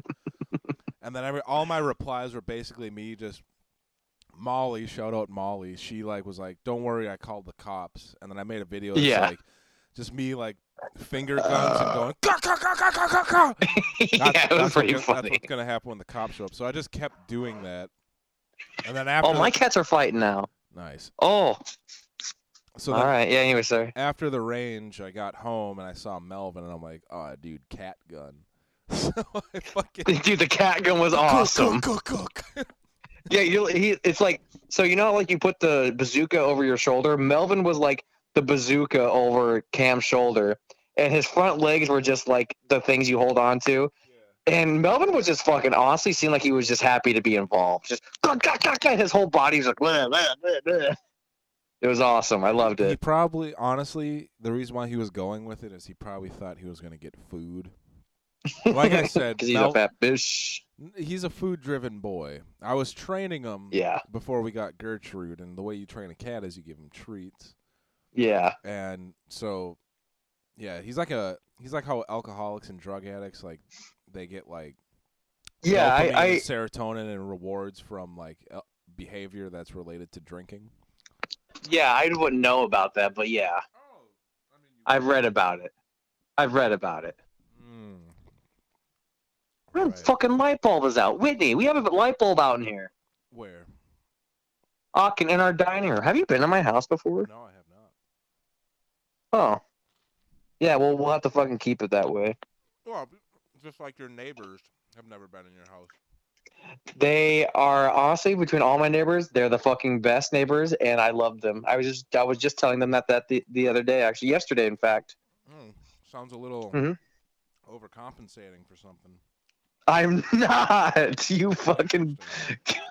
And then every, all my replies were basically me just Molly, shout out Molly. She like was like, "Don't worry, I called the cops." And then I made a video that's Yeah. like just me like finger guns and going "Caw, caw, caw, caw, caw, caw, caw." yeah, That's, it was pretty what, funny. That's what's gonna happen when the cops show up. So I just kept doing that. And then oh, after Oh, my the, cats are fighting now. nice. Oh, So all then. Yeah. Anyway, sorry. after the range, I got home and I saw Melvin, and I'm like, "Oh, dude, cat gun." so I fucking Dude, the cat gun was awesome. Cook, cook, cook. Yeah, you. He. It's like so. You know, like you put the bazooka over your shoulder. Melvin was like the bazooka over Cam's shoulder, and his front legs were just like the things you hold on to. And Melvin was just fucking honestly seemed like he was just happy to be involved. Just his whole body was like. "Blah, blah, blah, blah." It was awesome. I loved it. He probably, honestly, the reason why he was going with it is he probably thought he was going to get food. Like I said, he's Mel- a fat bitch. he's a food-driven boy. I was training him Yeah, before we got Gertrude, and the way you train a cat is you give him treats, yeah, and so, yeah, he's like a he's like how alcoholics and drug addicts like they get like yeah. I, I serotonin and rewards from like behavior that's related to drinking. Yeah I wouldn't know about that, but yeah, Oh, I mean, you I've read about it. I've read about it. Mm. What Right. fucking light bulb is out? Whitney, we have a light bulb out in here. Where? Aachen in our dining room. Have you been to my house before? No, I have not. Oh. Yeah, well, we'll have to fucking keep it that way. Well, just like your neighbors have never been in your house. They are honestly between all my neighbors, they're the fucking best neighbors, and I love them. I was just I was just telling them that that the, the other day, actually yesterday, in fact. Mm, sounds a little Mhm. overcompensating for something. I'm not. You fucking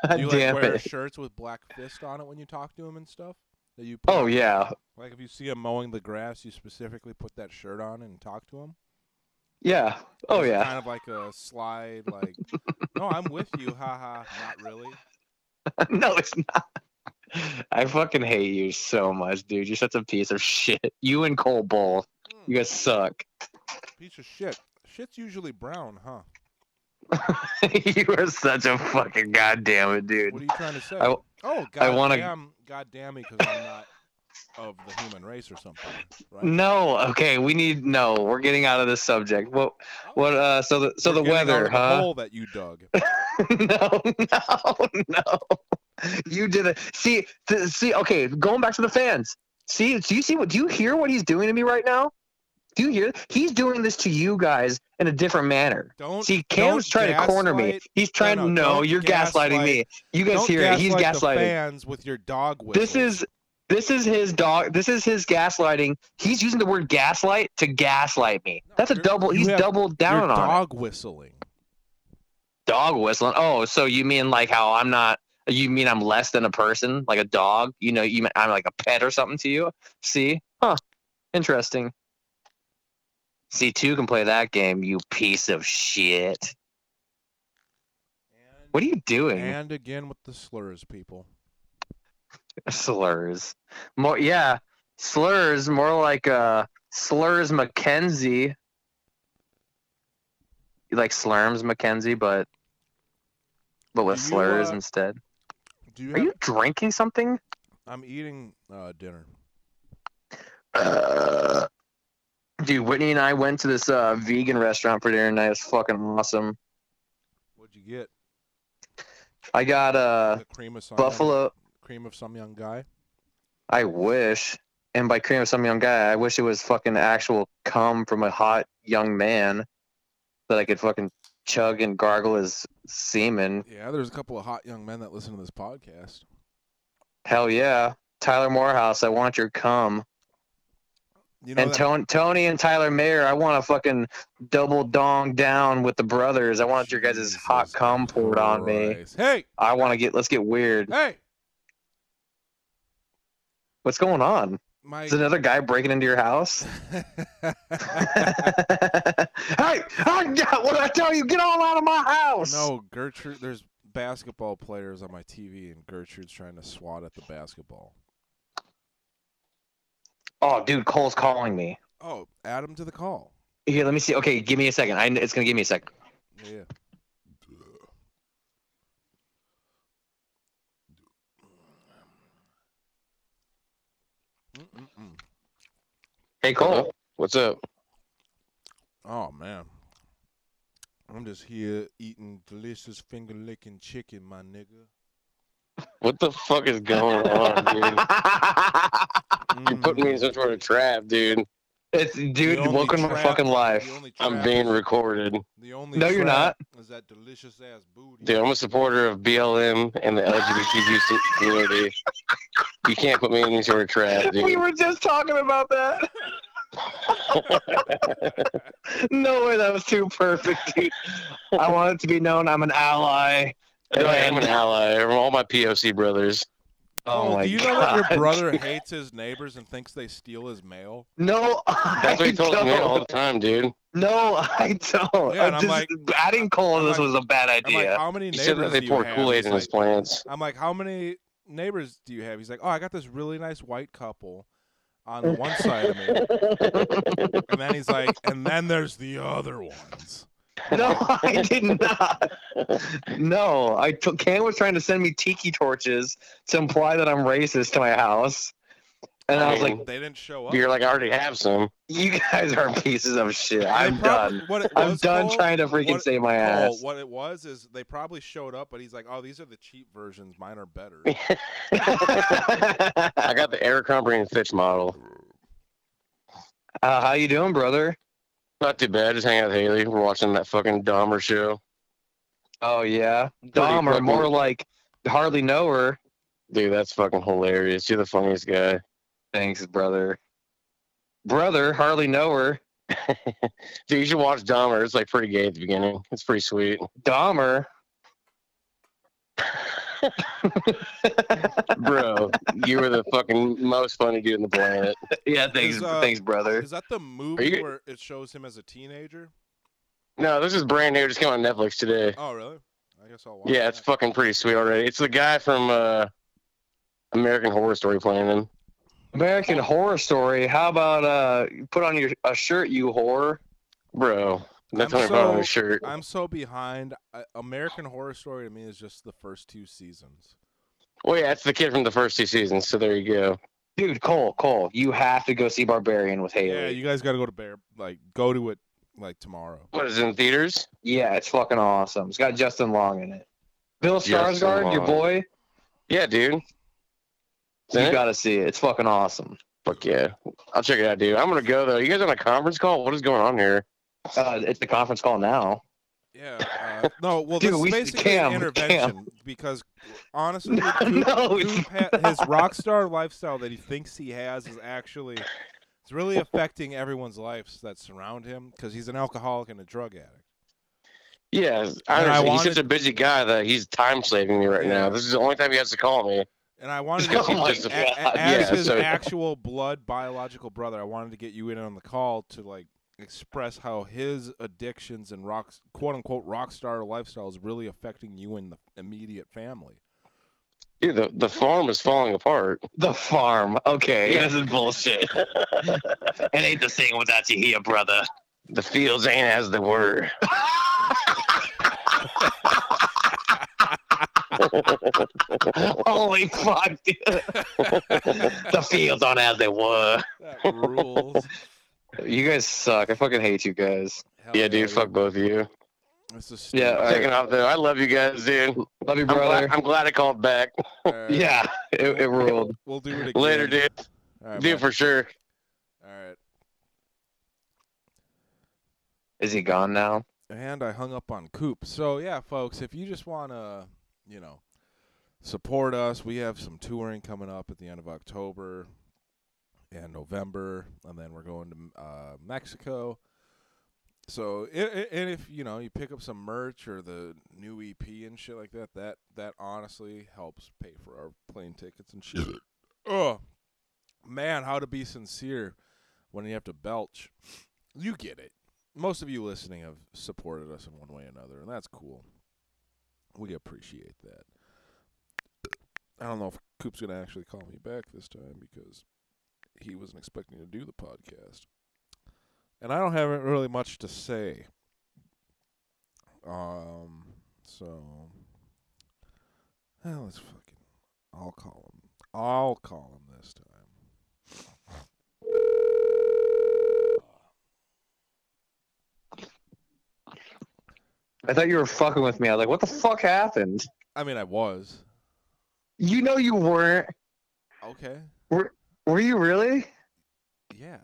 god Do you like wear it. shirts with black fist on it when you talk to him and stuff? That you put Oh on? yeah, Like if you see him mowing the grass, you specifically put that shirt on and talk to him. yeah. Oh yeah. Kind of like a slide, like, no, I'm with you, haha. Not really. no, it's not. I fucking hate you so much, dude. You're such a piece of shit. You and Cole both. Mm, You guys suck. piece of shit. Shit's usually brown, huh? you are such a fucking goddamn it, dude. What are you trying to say? I oh, god. I wanna- goddamn, goddamn me, because I'm not of the human race or something, right? No, okay, we need no. We're getting out of this subject. What? What? Uh, so the so We're the weather, of the huh? hole that you dug. no, no, no. You did it. See, th- see. Okay, going back to the fans. See, do you see what? Do you hear what he's doing to me right now? Do you hear? He's doing this to you guys in a different manner. Don't See, Cam's don't trying to corner me. He's trying. no, No, don't you're gaslighting gaslight- me. You guys hear it? He's gaslighting. fans with your dog whistle. This is this is his dog. This is his gaslighting. He's using the word gaslight to gaslight me. That's a double. He's have- doubled down on it. dog whistling. Dog whistling. Oh, so you mean like how I'm not? You mean I'm less than a person, like a dog? You know, you mean I'm like a pet or something to you? See? Huh? Interesting. C two can play that game. You piece of shit. And, What are you doing? and again with the slurs, people. slurs. More, yeah, slurs. More like uh, slurs Mackenzie. Like slurms Mackenzie, but but with you, slurs uh, instead. Do you Are have? you drinking something? I'm eating uh, dinner. Uh, dude, Whitney and I went to this uh, vegan restaurant for dinner tonight. It was fucking awesome. What'd you get? I got uh, of buffalo. Cream of some young guy. I wish, and by cream of some young guy, I wish it was fucking actual cum from a hot young man that I could fucking chug and gargle his semen. Yeah, there's a couple of hot young men that listen to this podcast. Hell yeah, Tyler Morehouse, I want your cum. You know and that- Tony, Tony and Tyler Mayer, I want to fucking double dong down with the brothers. I want your guys' hot cum poured on me. Hey, I want to get. Let's get weird. hey, What's going on? my. Is another guy breaking into your house? hey, hey, what did I tell you? Get all out of my house. no, Gertrude. There's basketball players on my TV, and Gertrude's trying to swat at the basketball. Oh, dude, Cole's calling me. Oh, add him to the call. Here, let me see. Okay, give me a second. I, it's gonna give me a second. Yeah. Hey Cole. What's up? Oh man, I'm just here eating delicious finger licking chicken, my nigga. What the fuck is going on, dude? You're putting me in some sort of trap, dude. It's dude. only Welcome to my trap- fucking life. the only I'm trap being recorded. The only No, you're trap Is that delicious ass booty? Dude, I'm a supporter of BLM and the LGBTQ community. You can't put me in any sort of trap, We were just talking about that. no way, that was too perfect, dude. I want it to be known I'm an ally. I am an ally. I'm all my POC brothers. Oh, oh, my do you god. know that your brother hates his neighbors and thinks they steal his mail? No, That's what he tells me all the time, dude. No, I don't. Yeah, and I'm just, like- adding Cole in I'm this like- was a bad I'm like, idea. how many He said that they pour? Kool Aid in his like- plants. I'm like, how many neighbors do you have? He's like, oh, I got this really nice white couple on the one side of me, and then he's like, and then there's the other ones. no, I did not. No, I took. Cam was trying to send me tiki torches to imply that I'm racist to my house, and I was like, They didn't show up. You're like, I already have some. "You guys are pieces of shit. I'm probably- done. What I'm done Cole, trying to freaking what- save my Cole, ass." what it was is they probably showed up, but he's like, oh, these are the cheap versions. Mine are better. I got the Abercrombie and Fitch model. uh, how you doing, brother? Not too bad. Just hanging out with Haley. We're watching that fucking Dahmer show. Oh yeah, Dahmer, fucking- more like hardly know her. Dude, that's fucking hilarious. You're the funniest guy. Thanks, brother. Brother, hardly know her. Dude, you should watch Dahmer. It's like pretty gay at the beginning. It's pretty sweet. Dahmer. Bro, you were the fucking most funny dude on the planet. yeah, thanks, Is, uh, thanks, brother. Is that the movie you- where it shows him as a teenager? No, this is brand new. Just came on Netflix today. Oh, really? I guess I'll watch. Yeah, it's fucking pretty sweet already. It's the guy from uh, American Horror Story playing him. American Horror Story. How about uh, put on your a shirt, you whore? Bro, that's I'm only put on so- shirt. I'm so behind. I, American Horror Story to me is just the first two seasons. Well, yeah, it's the kid from the first two seasons. So there you go. Dude, Cole, Cole, you have to go see Barbarian with Haley. Yeah, you guys got to go to Bear. Like, go to it like tomorrow. What is it in theaters? Yeah, it's fucking awesome. It's got Justin Long in it. Bill Justin Skarsgård, your boy. Yeah, dude. You Yeah. gotta see it. It's fucking awesome. Fuck yeah. I'll check it out, dude. I'm gonna go though. You guys on a conference call? What is going on here? Uh, it's the conference call now. Yeah. Uh, no, well, Dude, this we- is basically Cam, an intervention because honestly, No, Coop, no, Coop ha- his rock star lifestyle that he thinks he has is actually it's really affecting everyone's lives that surround him because he's an alcoholic and a drug addict. Yeah, I I understand. he's such a busy guy that he's time saving me right Yeah. now. This is the only time he has to call me. And I wanted Oh to get, a- a- as Yeah, his so- actual blood biological brother, I wanted to get you in on the call to like express how his addictions and rock quote unquote rock star lifestyle is really affecting you and the immediate family. Dude, the, the farm is falling apart. The farm. Okay, Yeah. this is bullshit. it ain't the same without you here, brother. The fields ain't as they were. Holy fuck, the fields aren't as they were. That rules. You guys suck. I fucking hate you guys. Hell Yeah, dude, fuck both of you. This is Yeah, stupid. all right. Taking off though. I love you guys, dude. Love you, I'm brother. glad, I'm glad I called back. All right. Yeah, it, it ruled. We'll do it again. Later, dude. All right, Dude, bye. for sure. All right. Is he gone now? And I hung up on Coop. So yeah, folks, if you just want to, you know, support us, we have some touring coming up at the end of October and November, and then we're going to uh, Mexico. So, i- i- and if you know you pick up some merch or the new EP and shit like that, that that honestly helps pay for our plane tickets and shit. oh, man, how to be sincere when you have to belch? You get it most of you listening have supported us in one way or another, and that's cool. We appreciate that. I don't know if Coop's gonna actually call me back this time because he wasn't expecting to do the podcast. and I don't have really much to say. Um, so well, let's fucking. I'll call him. I'll call him this time. I thought you were fucking with me. I was like, what the fuck happened? I mean, I was You know you weren't. okay. Were you really? Yeah.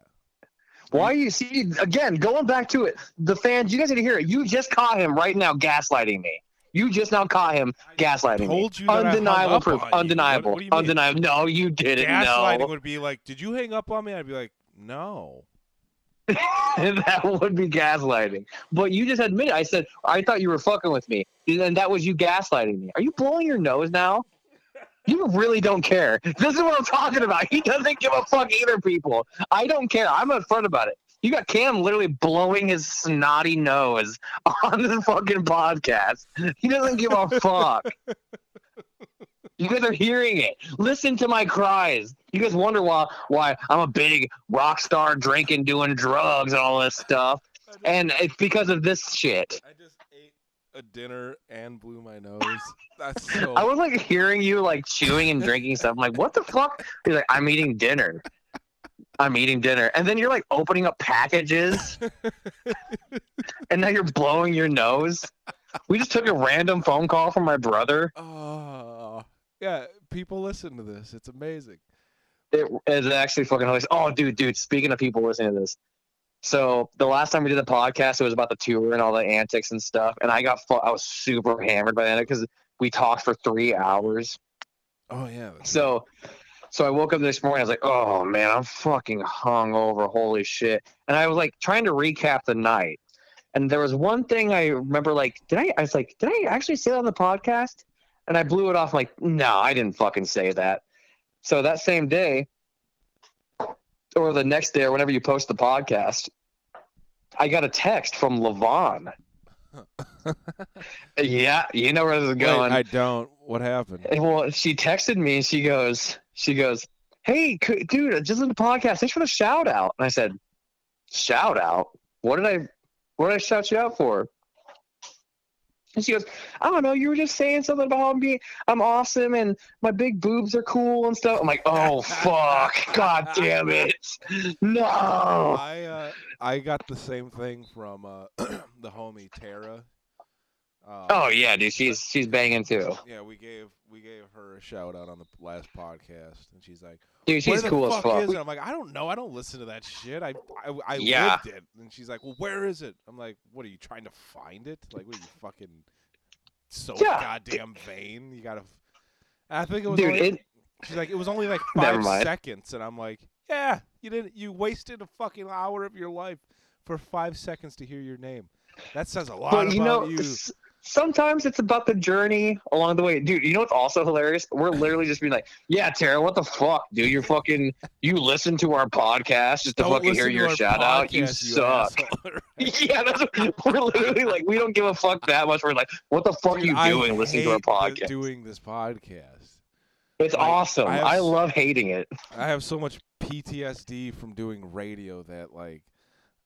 Why you see again going back to it? The fans, you guys need to hear it. You just caught him right now gaslighting me. You just now caught him gaslighting told me. you that I hung undeniable proof. Undeniable. What- what do you mean? undeniable. No, you didn't. Gaslighting No. would be like, "Did you hang up on me?" I'd be like, "No." that would be gaslighting. But you just admitted. I said I thought you were fucking with me, and that was you gaslighting me. Are you blowing your nose now? You really don't care. This is what I'm talking about. He doesn't give a fuck either, people. I don't care. I'm upfront about it. You got Cam literally blowing his snotty nose on the fucking podcast. He doesn't give a fuck. You guys are hearing it. Listen to my cries. You guys wonder why why I'm a big rock star drinking, doing drugs, and all this stuff. And it's because of this shit. I just ate a dinner and blew my nose. That's so. I was like hearing you like chewing and drinking stuff. I'm like, what the fuck? You're like, I'm eating dinner. I'm eating dinner. And then you're like opening up packages. and now you're blowing your nose. We just took a random phone call from my brother. Oh, yeah. People listen to this. It's amazing. It is actually fucking hilarious. Oh, dude, dude. Speaking of people listening to this, so the last time we did the podcast, it was about the tour and all the antics and stuff. And I got, fu- I was super hammered by then because we talked for three hours. Oh yeah. So, so I woke up this morning. I was like, "Oh man, I'm fucking hungover. Holy shit!" And I was like trying to recap the night. And there was one thing I remember. Like, did I? I was like, "Did I actually say that on the podcast?" And I blew it off. I'm like, "No, I didn't fucking say that." So that same day, or the next day, or whenever you post the podcast, I got a text from Levon. yeah, you know where this is Wait, going. I don't. What happened? And well, she texted me and she goes, she goes, hey, dude, I just in the podcast. Thanks for the shout out. And I said, shout out? What did I, what did I shout you out for? And she goes, I don't know. You were just saying something about me, I'm awesome and my big boobs are cool and stuff. I'm like, oh fuck, god damn it, no. I uh, I got the same thing from uh, the homie Tara. Uh, Oh yeah, dude, she's she's banging too. Yeah, we gave we gave her a shout out on the last podcast, and she's like, Dude, she's cool as fuck fuck. is it?" I'm like, "I don't know. I don't listen to that shit. I I, I Yeah. lived it." And she's like, "Well, where is it?" I'm like, "What are you trying to find it? Like, what are you fucking so Yeah. goddamn vain? You gotta." I think it was Dude, only, it- she's like, "It was only like five seconds," and I'm like, "Yeah, you didn't. You wasted a fucking hour of your life for five seconds to hear your name. That says a lot But you know, about you." s- sometimes it's about the journey along the way, dude. You know what's also hilarious? We're literally just being like, "Yeah, Tara, what the fuck, dude? You're fucking. You listen to our podcast just to Don't fucking hear to your our shout out. You podcast, suck." asshole. yeah, that's what, we're literally like, we don't give a fuck that much. We're like, "What the fuck Dude, are you I doing listening to our podcast?" Doing this podcast. It's like, awesome. I have I love hating it. I have so much PTSD from doing radio that like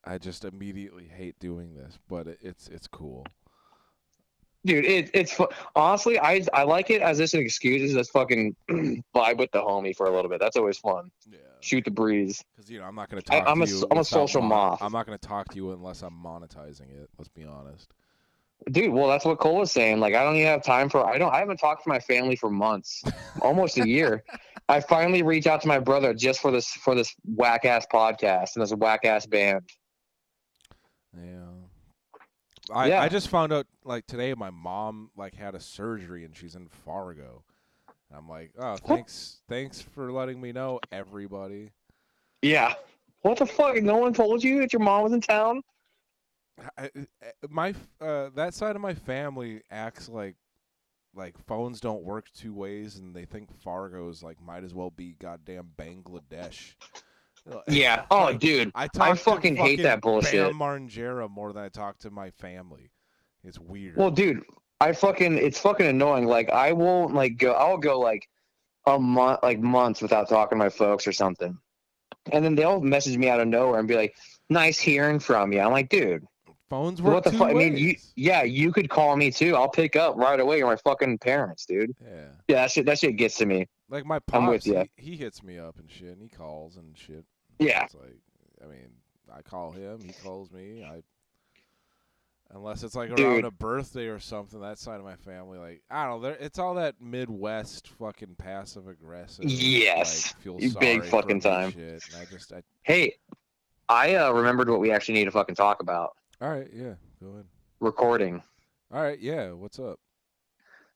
I just immediately hate doing this, but it's it's cool. Dude, it, it's fu- honestly, I I like it as just an excuse to just fucking vibe with the homie for a little bit. That's always fun. Yeah, Shoot the breeze. because you know I'm not going to talk I'm to a you. I'm a social moth. I'm not going to talk to you unless I'm monetizing it. Let's be honest. Dude, well, that's what Cole was saying. Like, I don't even have time for. I don't. I haven't talked to my family for months, almost a year. I finally reached out to my brother just for this for this whack ass podcast and this whack ass band. Yeah. I, Yeah. I just found out like today my mom like had a surgery and she's in Fargo. And I'm like, oh, thanks, thanks for letting me know, everybody. Yeah. What the fuck? No one told you that your mom was in town? I, I- my uh, that side of my family acts like like phones don't work two ways, and they think Fargo's like might as well be goddamn Bangladesh. Yeah. Oh, Like, dude. I talk fucking to hate that bullshit. Bam Margera more than I talk to my family. It's weird. Well, dude, I fucking it's fucking annoying. Like, I won't like go. I'll go like a month, like months without talking to my folks or something, and then they'll message me out of nowhere and be like, nice hearing from you. I'm like, dude, Phones work what the fuck? I mean, you, yeah, you could call me too. I'll pick up right away. You're my fucking parents, dude. Yeah. Yeah, that shit, that shit gets to me. Like my I'm with you. he, he hits me up and shit, and he calls and shit. Yeah. It's like, I mean, I call him, he calls me. I unless it's like around Dude. a birthday or something. That side of my family, like I don't know, there- it's all that Midwest fucking passive aggressive. Yes. like, feel big fucking time. Shit. And I just, I, Hey, I uh, remembered what we actually need to fucking talk about. all right, yeah, go ahead. Recording. All right, yeah, what's up?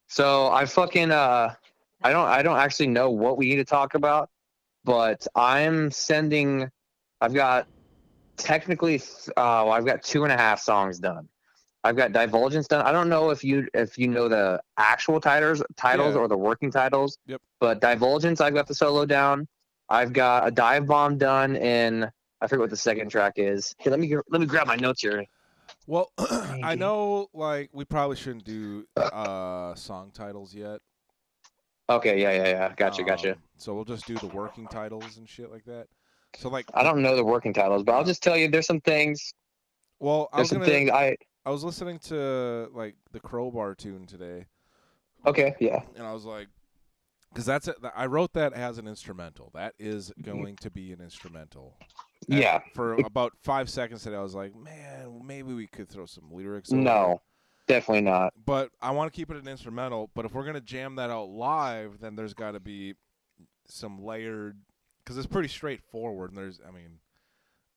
So I fucking uh I don't I don't actually know what we need to talk about, but I'm sending I've got technically uh I've got two and a half songs done. I've got Divulgence done. I don't know if you if you know the actual titles titles Yeah. or the working titles. Yep. But Divulgence I've got the solo down. I've got a dive bomb done in I forget what the second track is. Here, let me let me grab my notes here. Well, I know, like, we probably shouldn't do uh song titles yet. Okay, yeah, yeah, yeah. Gotcha, gotcha. Um, so we'll just do the working titles and shit like that. So like, I don't know the working titles, but I'll just tell you there's some things. well, I There's was some gonna, things I I was listening to like the Crowbar tune today, okay, yeah. and I was like, because that's it. I wrote that as an instrumental. That is going to be an instrumental. And Yeah. For about five seconds today, I was like, man, maybe we could throw some lyrics. No. There." Definitely not. but I want to keep it an instrumental. But if we're gonna jam that out live, then there's got to be some layered, because it's pretty straightforward. And there's, I mean,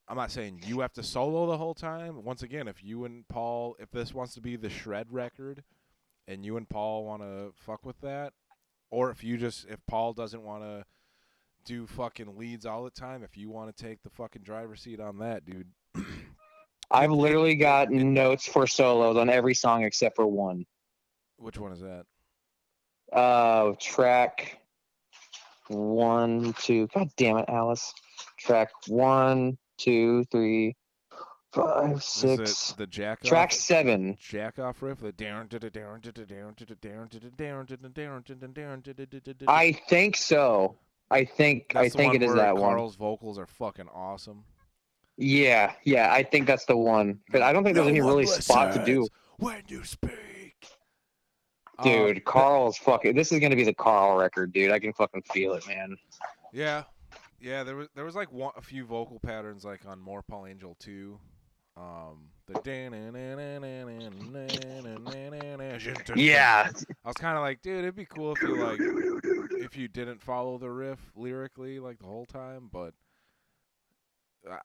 I'm not saying you have to solo the whole time. Once again, if you and Paul, if this wants to be the shred record, and you and Paul want to fuck with that, or if you just, if Paul doesn't want to do fucking leads all the time, if you want to take the fucking driver's seat on that, dude. I've literally got notes for solos on every song except for one. Which one is that? Uh track one, two. God damn it, Alice. Track one, two, three, five, Is it the jack Track seven. jack off riff the down to the down to the down to the down to the down to the down to the down to the I think so. I think I think it is that one. Carl's vocals are fucking awesome. Yeah, yeah, I think that's the one. But I don't think there's any really spot to do. when you speak. Um, Dude, Carl's fucking. This is gonna be the Carl record, dude. I can fucking feel it, man. yeah, yeah. There was there was like one, a few vocal patterns like on More Paul Angel too. Um, the Yeah, I was kind of like, dude, it'd be cool if you like if you didn't follow the riff lyrically like the whole time, but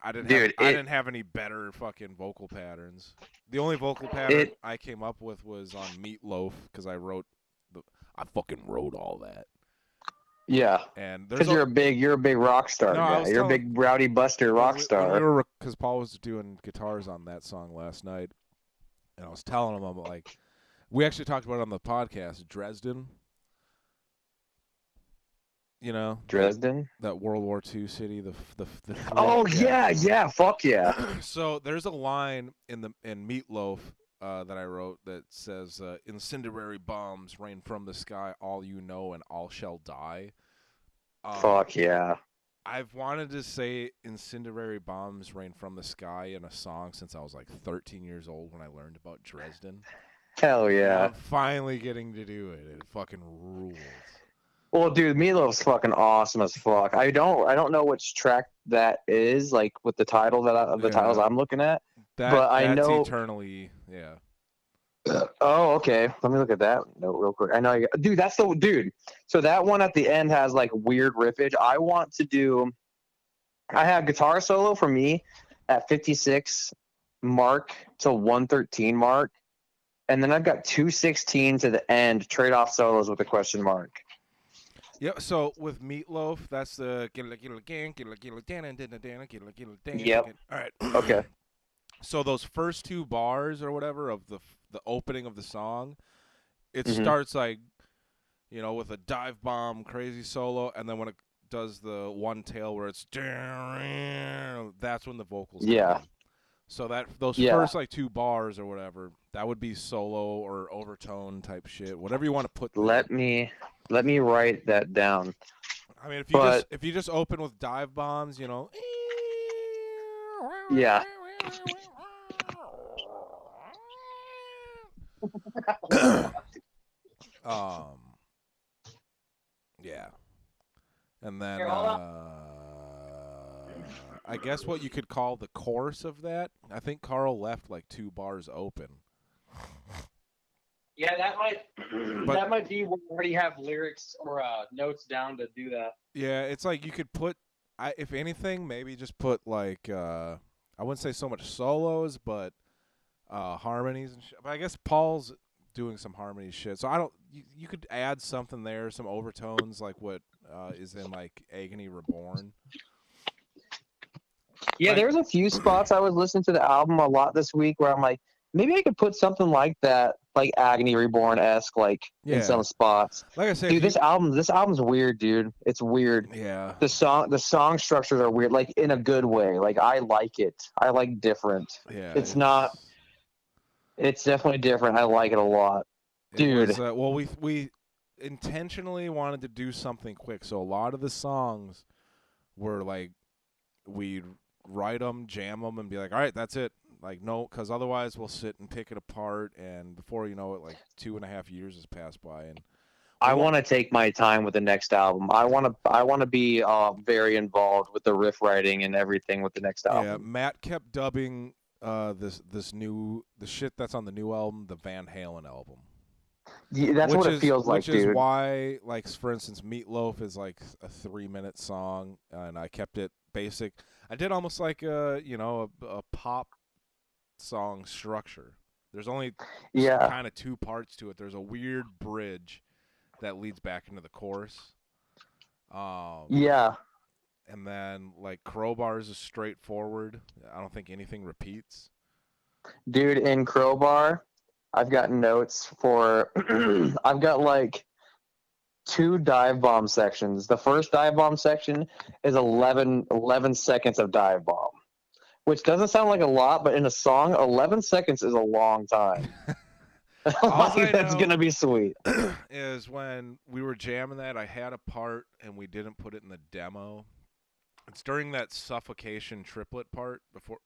I- didn't Dude, have, I didn't have any better fucking vocal patterns. The only vocal pattern It- I came up with was on Meatloaf because I wrote the I fucking wrote all that. yeah. And there's Because you're a big, you're a big rock star. No, guy. You're a big rowdy Buster rock star. because Paul was doing guitars on that song last night, and I was telling him I'm like, we actually talked about it on the podcast, Dresden. You know, Dresden. that World War II city, the the, the Oh yeah, yeah. Fuck yeah. so there's a line in the in Meatloaf uh, that I wrote that says, uh, "Incendiary bombs rain from the sky. All you know, and all shall die." Um, Fuck yeah. I've wanted to say "incendiary bombs rain from the sky" in a song since I was like 13 years old when I learned about Dresden. Hell yeah. I'm finally getting to do it. It fucking rules. Well, dude, Meatloaf's fucking awesome as fuck. I don't, I don't know which track that is, like with the title that I, of the Yeah. titles I'm looking at. That, But I know- eternally, yeah. Oh, okay. Let me look at that note real quick. I know, you, dude. That's the dude. So that one at the end has like weird riffage. I want to do. I have guitar solo for me at 56 mark to 113 mark, and then I've got 216 to the end trade off solos with a question mark. Yeah, so with Meatloaf, that's the Yep. All right. Okay. So those first two bars or whatever of the the opening of the song, it Mhm. starts like, you know, with a dive bomb, crazy solo, and then when it does the one tail where it's, that's when the vocals. Yeah. in. So that those Yeah. first like two bars or whatever, that would be solo or overtone type shit, whatever you want to put. there. Let me let me write that down. I mean, if you just if you just open with dive bombs, you know, Yeah. um. Yeah. And then Here, uh, I guess what you could call the chorus of that. I think Carl left like two bars open. Yeah, that might But- that might be where we already have lyrics or uh, notes down to do that. Yeah, it's like you could put I if anything, maybe just put like uh I wouldn't say so much solos, but uh harmonies and shit. But I guess Paul's doing some harmony shit. So I don't you, you could add something there, some overtones like what uh is in like Agony Reborn. Yeah, Like- there's a few spots I was listening to the album a lot this week where I'm like, maybe I could put something like that, like Agony Reborn esque, like Yeah. in some spots. Like I said, Dude, this album, this album's weird, dude. It's weird. yeah. The song, the song structures are weird, like in a good way. Like I like it. I like different. Yeah. It's not- It's definitely different. I like it a lot. It Dude. was, uh, well, we we intentionally wanted to do something quick, so a lot of the songs were like we'd write them, jam them, and be like, "All right, that's it." Like no, because otherwise we'll sit and pick it apart, and before you know it, like two and a half years has passed by, and I want to take my time with the next album. I want to. I want to be uh, very involved with the riff writing and everything with the next album. yeah. Matt kept dubbing uh this this new the shit that's on the new album the Van Halen album. Yeah, that's which what it is, feels like, which is why, like for instance, Meatloaf is like a three-minute song, and I kept it basic. I did almost like a you know a, a pop song structure. There's only yeah, kind of two parts to it. There's a weird bridge that leads back into the chorus. Um, yeah. and then like crowbars is straightforward. I don't think anything repeats. dude in crowbar i've got notes for i've got like two dive bomb sections the first dive bomb section is 11 11 seconds of dive bomb which doesn't sound like a lot but in a song 11 seconds is a long time Like, that's gonna be sweet is when we were jamming that I had a part and we didn't put it in the demo. It's during that suffocation triplet part before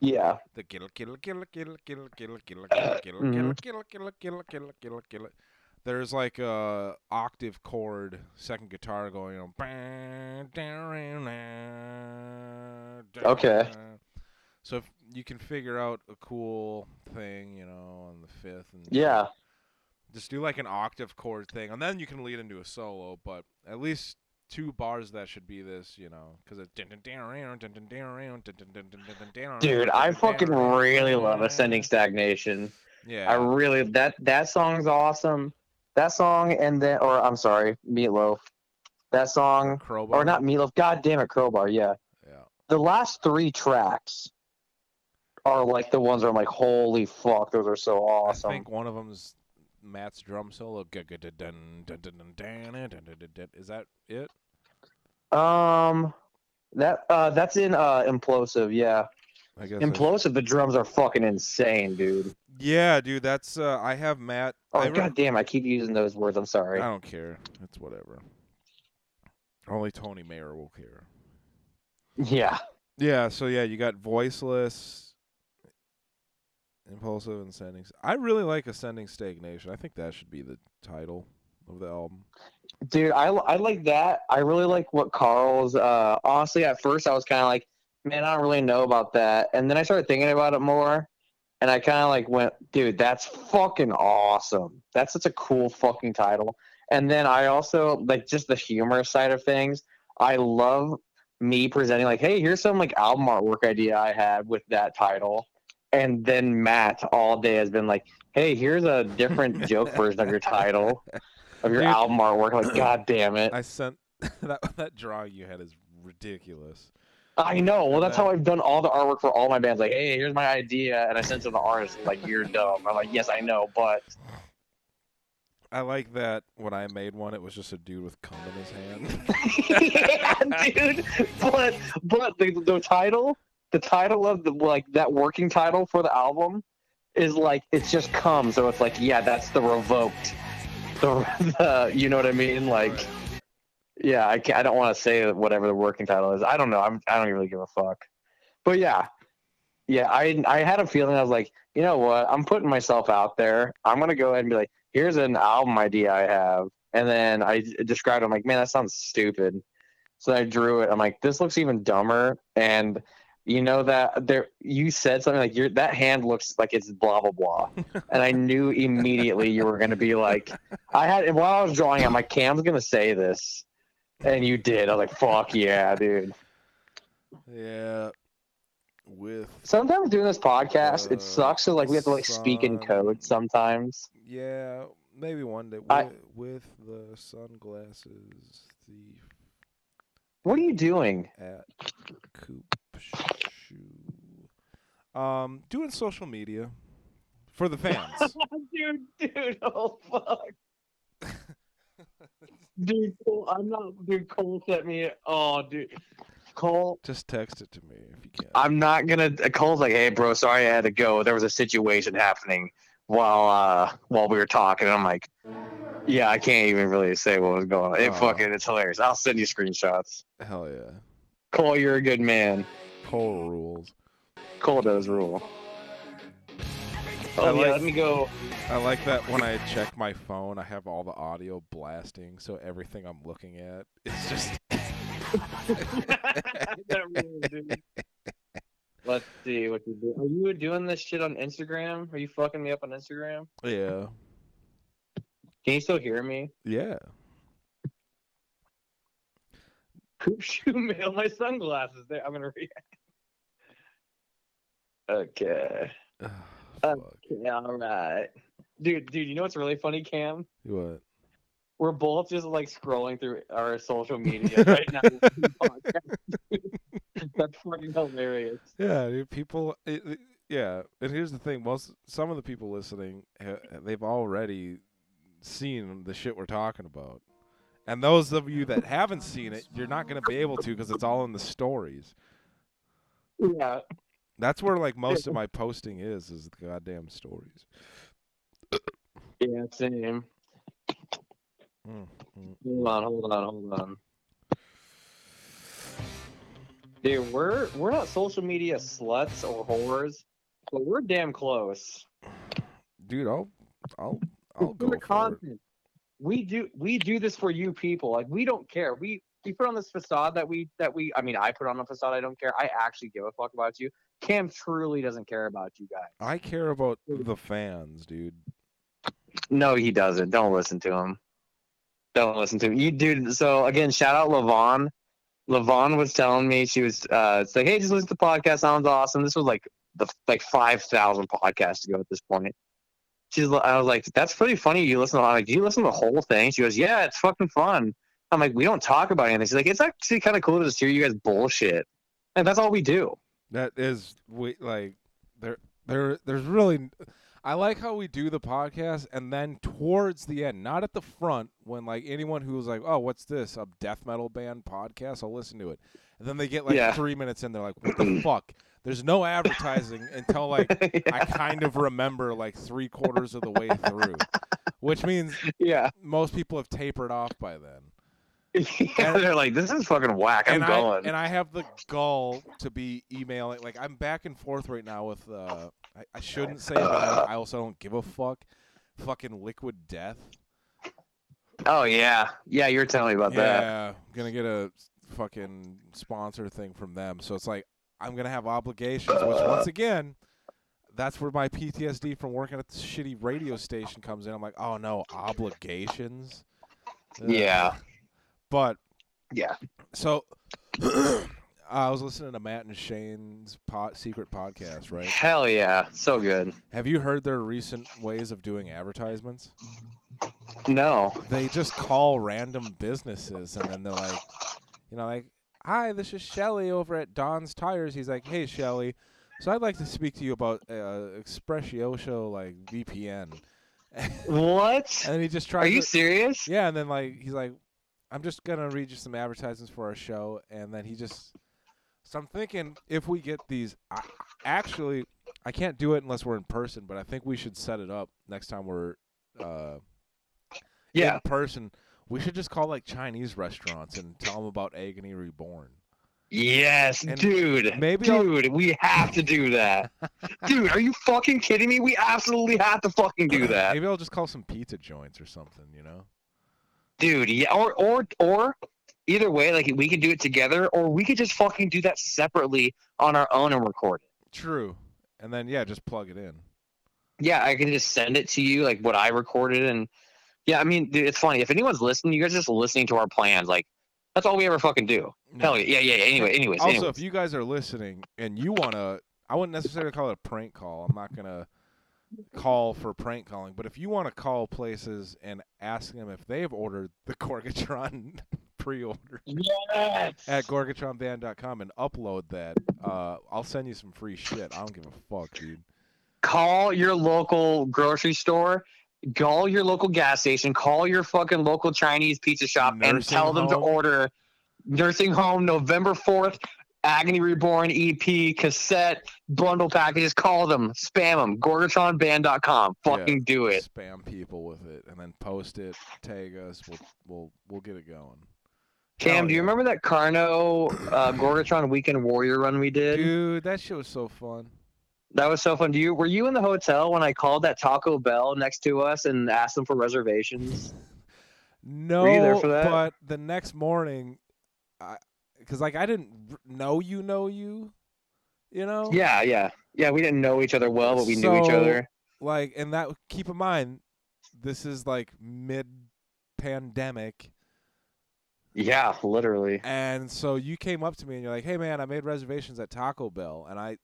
yeah the kill kill kill kill kill kill kill kill kill kill kill kill kill kill kill there's like a octave chord second guitar going on Okay. So if you can figure out a cool thing you know on the fifth and yeah just do like an octave chord thing, and then you can lead into a solo. But at least two bars that should be this, you know, because it's. dude i fucking really love ascending stagnation Yeah. I really that that song's awesome. That song and then or I'm sorry, Meatloaf. That song Crowbar. or not Meatloaf. God damn it, Crowbar. Yeah, Yeah. the last three tracks are like the ones where I'm like, holy fuck, those are so awesome. I think one of them's Matt's drum solo. Is that it? Um, that uh, that's in uh Implosive. Yeah, I guess. I- Implosive. The drums are fucking insane, dude. yeah, dude. That's. Uh, I have Matt. Oh I re- god damn, I keep using those words. I'm sorry. I don't care. It's whatever. Only Tony Mayer will care. Yeah, Yeah, so yeah, you got voiceless, impulsive, and ascending. I really like ascending stagnation. I think that should be the title of the album. dude i, I like that i really like what carl's uh honestly at first i was kind of like man i don't really know about that and then i started thinking about it more and i kind of like went dude that's fucking awesome that's such a cool fucking title and then i also like just the humor side of things i love me presenting like hey here's some like album artwork idea i had with that title and then matt all day has been like hey here's a different joke version of your title of your Dude. album artwork. Like, god damn it! I sent that that drawing you had is ridiculous. I know. Well, that's how I've done all the artwork for all my bands. Like, hey, here's my idea, and I sent it to the artist. Like, you're dumb. I'm like, yes, I know, but I like that when I made one, it was just a dude with cum in his hand. yeah, dude. But but the the title, the title of the like that working title for the album is like it's just come. So it's like, yeah, that's the revoked. The, the you know what I mean? Like, yeah, I I don't want to say whatever the working title is. I don't know. I'm I don't really give a fuck. But yeah, Yeah, I I had a feeling I was like, you know what? I'm putting myself out there. I'm gonna go ahead and be like, here's an album idea I have, and then I described. it. I'm like, man, that sounds stupid. So I drew it. I'm like, this looks even dumber. And you know that there, you said something like, your that hand looks like it's blah blah blah, and I knew immediately you were gonna be like, I had while I was drawing, I'm like, Cam's gonna say this, and you did. I was like, fuck yeah, dude. Yeah. With Sometimes doing this podcast, Uh, it sucks. So like we have to like speak in code sometimes. yeah, maybe one day with, I- with the sunglasses thief What are you doing? at Coop Shoe. Um, doing social media for the fans. dude, dude, oh fuck. dude, Cole, I'm not. Dude, Cole sent me. Oh, dude, Cole. Just text it to me if you can. I'm not gonna. Cole's like, hey, bro, sorry I had to go. There was a situation happening while uh while we were talking. And I'm like, yeah, I can't even really say what was going on. It Aw. fucking, it's hilarious. I'll send you screenshots. Hell yeah. Cole, you're a good man. Cole rules. Cole does rule. Oh, I Oh yeah, like- let me go. I like that when I check my phone, I have all the audio blasting, so everything I'm looking at is just. That rules. Let's see what you do. Are you doing this shit on Instagram? Are you fucking me up on Instagram? yeah. Can you still hear me? Yeah. Coop shoe mail my sunglasses. There, I'm gonna react. Okay. Fuck. Yeah, all right. Dude, dude, you know what's really funny, Cam? What? We're both just like scrolling through our social media right now. That's fucking hilarious. Yeah, dude, people. It, it- yeah, and here's the thing: most some of the people listening, they've already seen the shit we're talking about, and those of you that haven't seen it, you're not going to be able to because it's all in the stories. Yeah. That's where like most of my posting is, is the goddamn stories. Yeah, same. Mm, mm. Hold on, hold on, hold on. Dude, we're we're not social media sluts or whores, but we're damn close. Dude, I'll, I'll, I'll go for it. content. We do we do this for you people. Like we don't care. We we put on this facade that we that we I mean I put on a facade I don't care. I actually give a fuck about you. Cam truly doesn't care about you guys. I care about the fans, dude. No, he doesn't. Don't listen to him. Don't listen to him. You dude. So again, shout out Levon. Levon was telling me she was uh it's like, hey, just listen to the podcast. Sounds awesome. This was like the like five thousand podcasts ago at this point. She's I was like, that's pretty funny. You listen to I'm like, do you listen to the whole thing? She goes, yeah, it's fucking fun. I'm like, we don't talk about anything. She's like, it's actually kind of cool to just hear you guys bullshit. And that's all we do. That is we like there there there's really I like how we do the podcast and then towards the end, not at the front when like anyone who's like, "Oh, what's this? A death metal band podcast? I'll listen to it." And then they get like Yeah. 3 minutes in they're like, "What the fuck?" There's no advertising until like I kind of remember like 3 quarters of the way through. Which means yeah. most people have tapered off by then. yeah. They're like, this is fucking whack. I'm and going. I and I have the gall to be emailing. Like I'm back and forth right now with. Uh, I, I shouldn't say, but I, I also don't give a fuck. Fucking liquid death. oh yeah. Yeah, you were telling me about that. Yeah, I'm gonna get a fucking sponsor thing from them. So it's like I'm gonna have obligations, which once again. That's where my PTSD from working at the shitty radio station comes in. I'm like, oh no, obligations. Ugh. Yeah. But Yeah. So I was listening to Matt and Shane's pod, secret podcast, right? Hell yeah. So good. Have you heard their recent ways of doing advertisements? No. They just call random businesses and then they're like, you know, like, hi, this is Shelly over at Don's Tires. He's like, hey, Shelly, so I'd like to speak to you about uh, Expressioso, like VPN. What? And then he just tries Are you to- serious? Yeah, and then like he's like, I'm just gonna read you some advertisements for our show, and then he just. So I'm thinking if we get these, I, actually, I can't do it unless we're in person, but I think we should set it up next time we're uh, Yeah. in person. We should just call like Chinese restaurants and tell them about Agony Reborn. Yes, And dude. maybe I'll- dude, we have to do that. dude, are you fucking kidding me? We absolutely have to fucking do that. Maybe I'll just call some pizza joints or something. You know. Dude, yeah, or or or either way, like we could do it together, or we could just fucking do that separately on our own and record it. True. And then yeah, just plug it in. Yeah, I can just send it to you, like what I recorded, and yeah, I mean, dude, it's funny. If anyone's listening, you guys are just listening to our plans. Like that's all we ever fucking do. Hell yeah, yeah, yeah. Anyway, anyways, Also, anyways. if you guys are listening and you want to, I wouldn't necessarily call it a prank call. I'm not gonna call for prank calling, but if you want to call places and ask them if they've ordered the Gorgatron pre-order yes. at gorgatronband.com and upload that, uh, I'll send you some free shit. I don't give a fuck, dude. call your local grocery store, call your local gas station, call your fucking local Chinese pizza shop, and Nursing tell them to order Nursing Home November 4th, Agony Reborn EP, cassette, bundle packages. Call them, spam them, GorgatronBand.com. Yeah. Fucking do it. Spam people with it and then post it, tag us. We'll we'll we'll get it going. Cam, do you yeah. remember that Carno uh, Gorgatron Weekend Warrior run we did? Dude, that shit was so fun. That was so fun. Do you were you in the hotel when I called that Taco Bell next to us and asked them for reservations? No, you there for that? but the next morning, I because like I didn't know you know you, you know. Yeah, yeah, yeah. We didn't know each other well, but we knew each other. Like, and that keep in mind, this is like mid pandemic, Yeah, literally. and so you came up to me and you're like, "Hey man, I made reservations at Taco Bell," and I.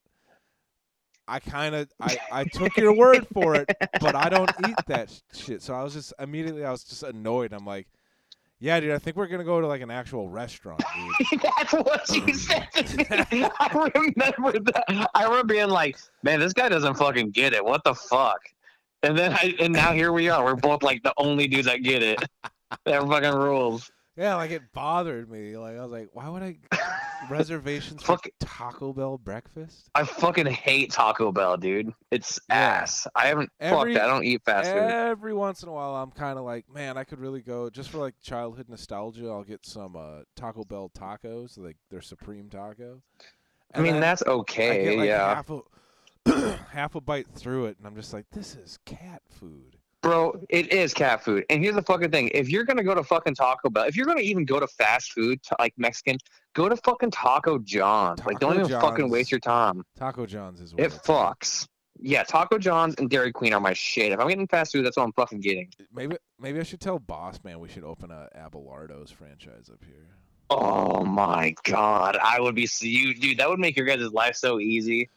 I kind of I, I took your word for it, but I don't eat that shit. So I was just immediately I was just annoyed. I'm like, yeah, dude, I think we're gonna go to like an actual restaurant, dude. That's what she mm. said to me. I remember that. I remember being like, "Man, this guy doesn't fucking get it. What the fuck?" And then I and now here we are. We're both like the only dudes that get it. That fucking rules. Yeah, like it bothered me. Like I was like, why would I reservations for Fuck. Taco Bell breakfast? I fucking hate Taco Bell, dude. It's Yeah. ass. I haven't. Every- fuck that. I don't eat fast food. Every once in a while, I'm kind of like, man, I could really go just for like childhood nostalgia. I'll get some uh, Taco Bell tacos, like their supreme taco. I mean, then that's I okay. get like yeah. half a half a bite through it, and I'm just like, this is cat food. Bro, it is cat food. And here's the fucking thing. If you're gonna go to fucking Taco Bell, if you're gonna even go to fast food, to, like Mexican, go to fucking Taco John's. like, don't Taco even fucking waste your time. Taco John's is what It fucks. Yeah, Taco John's and Dairy Queen are my shit. If I'm getting fast food, that's what I'm fucking getting. Maybe maybe I should tell Boss Man we should open a Abelardo's franchise up here. Oh my god, I would be so you, dude. That would make your guys' life so easy.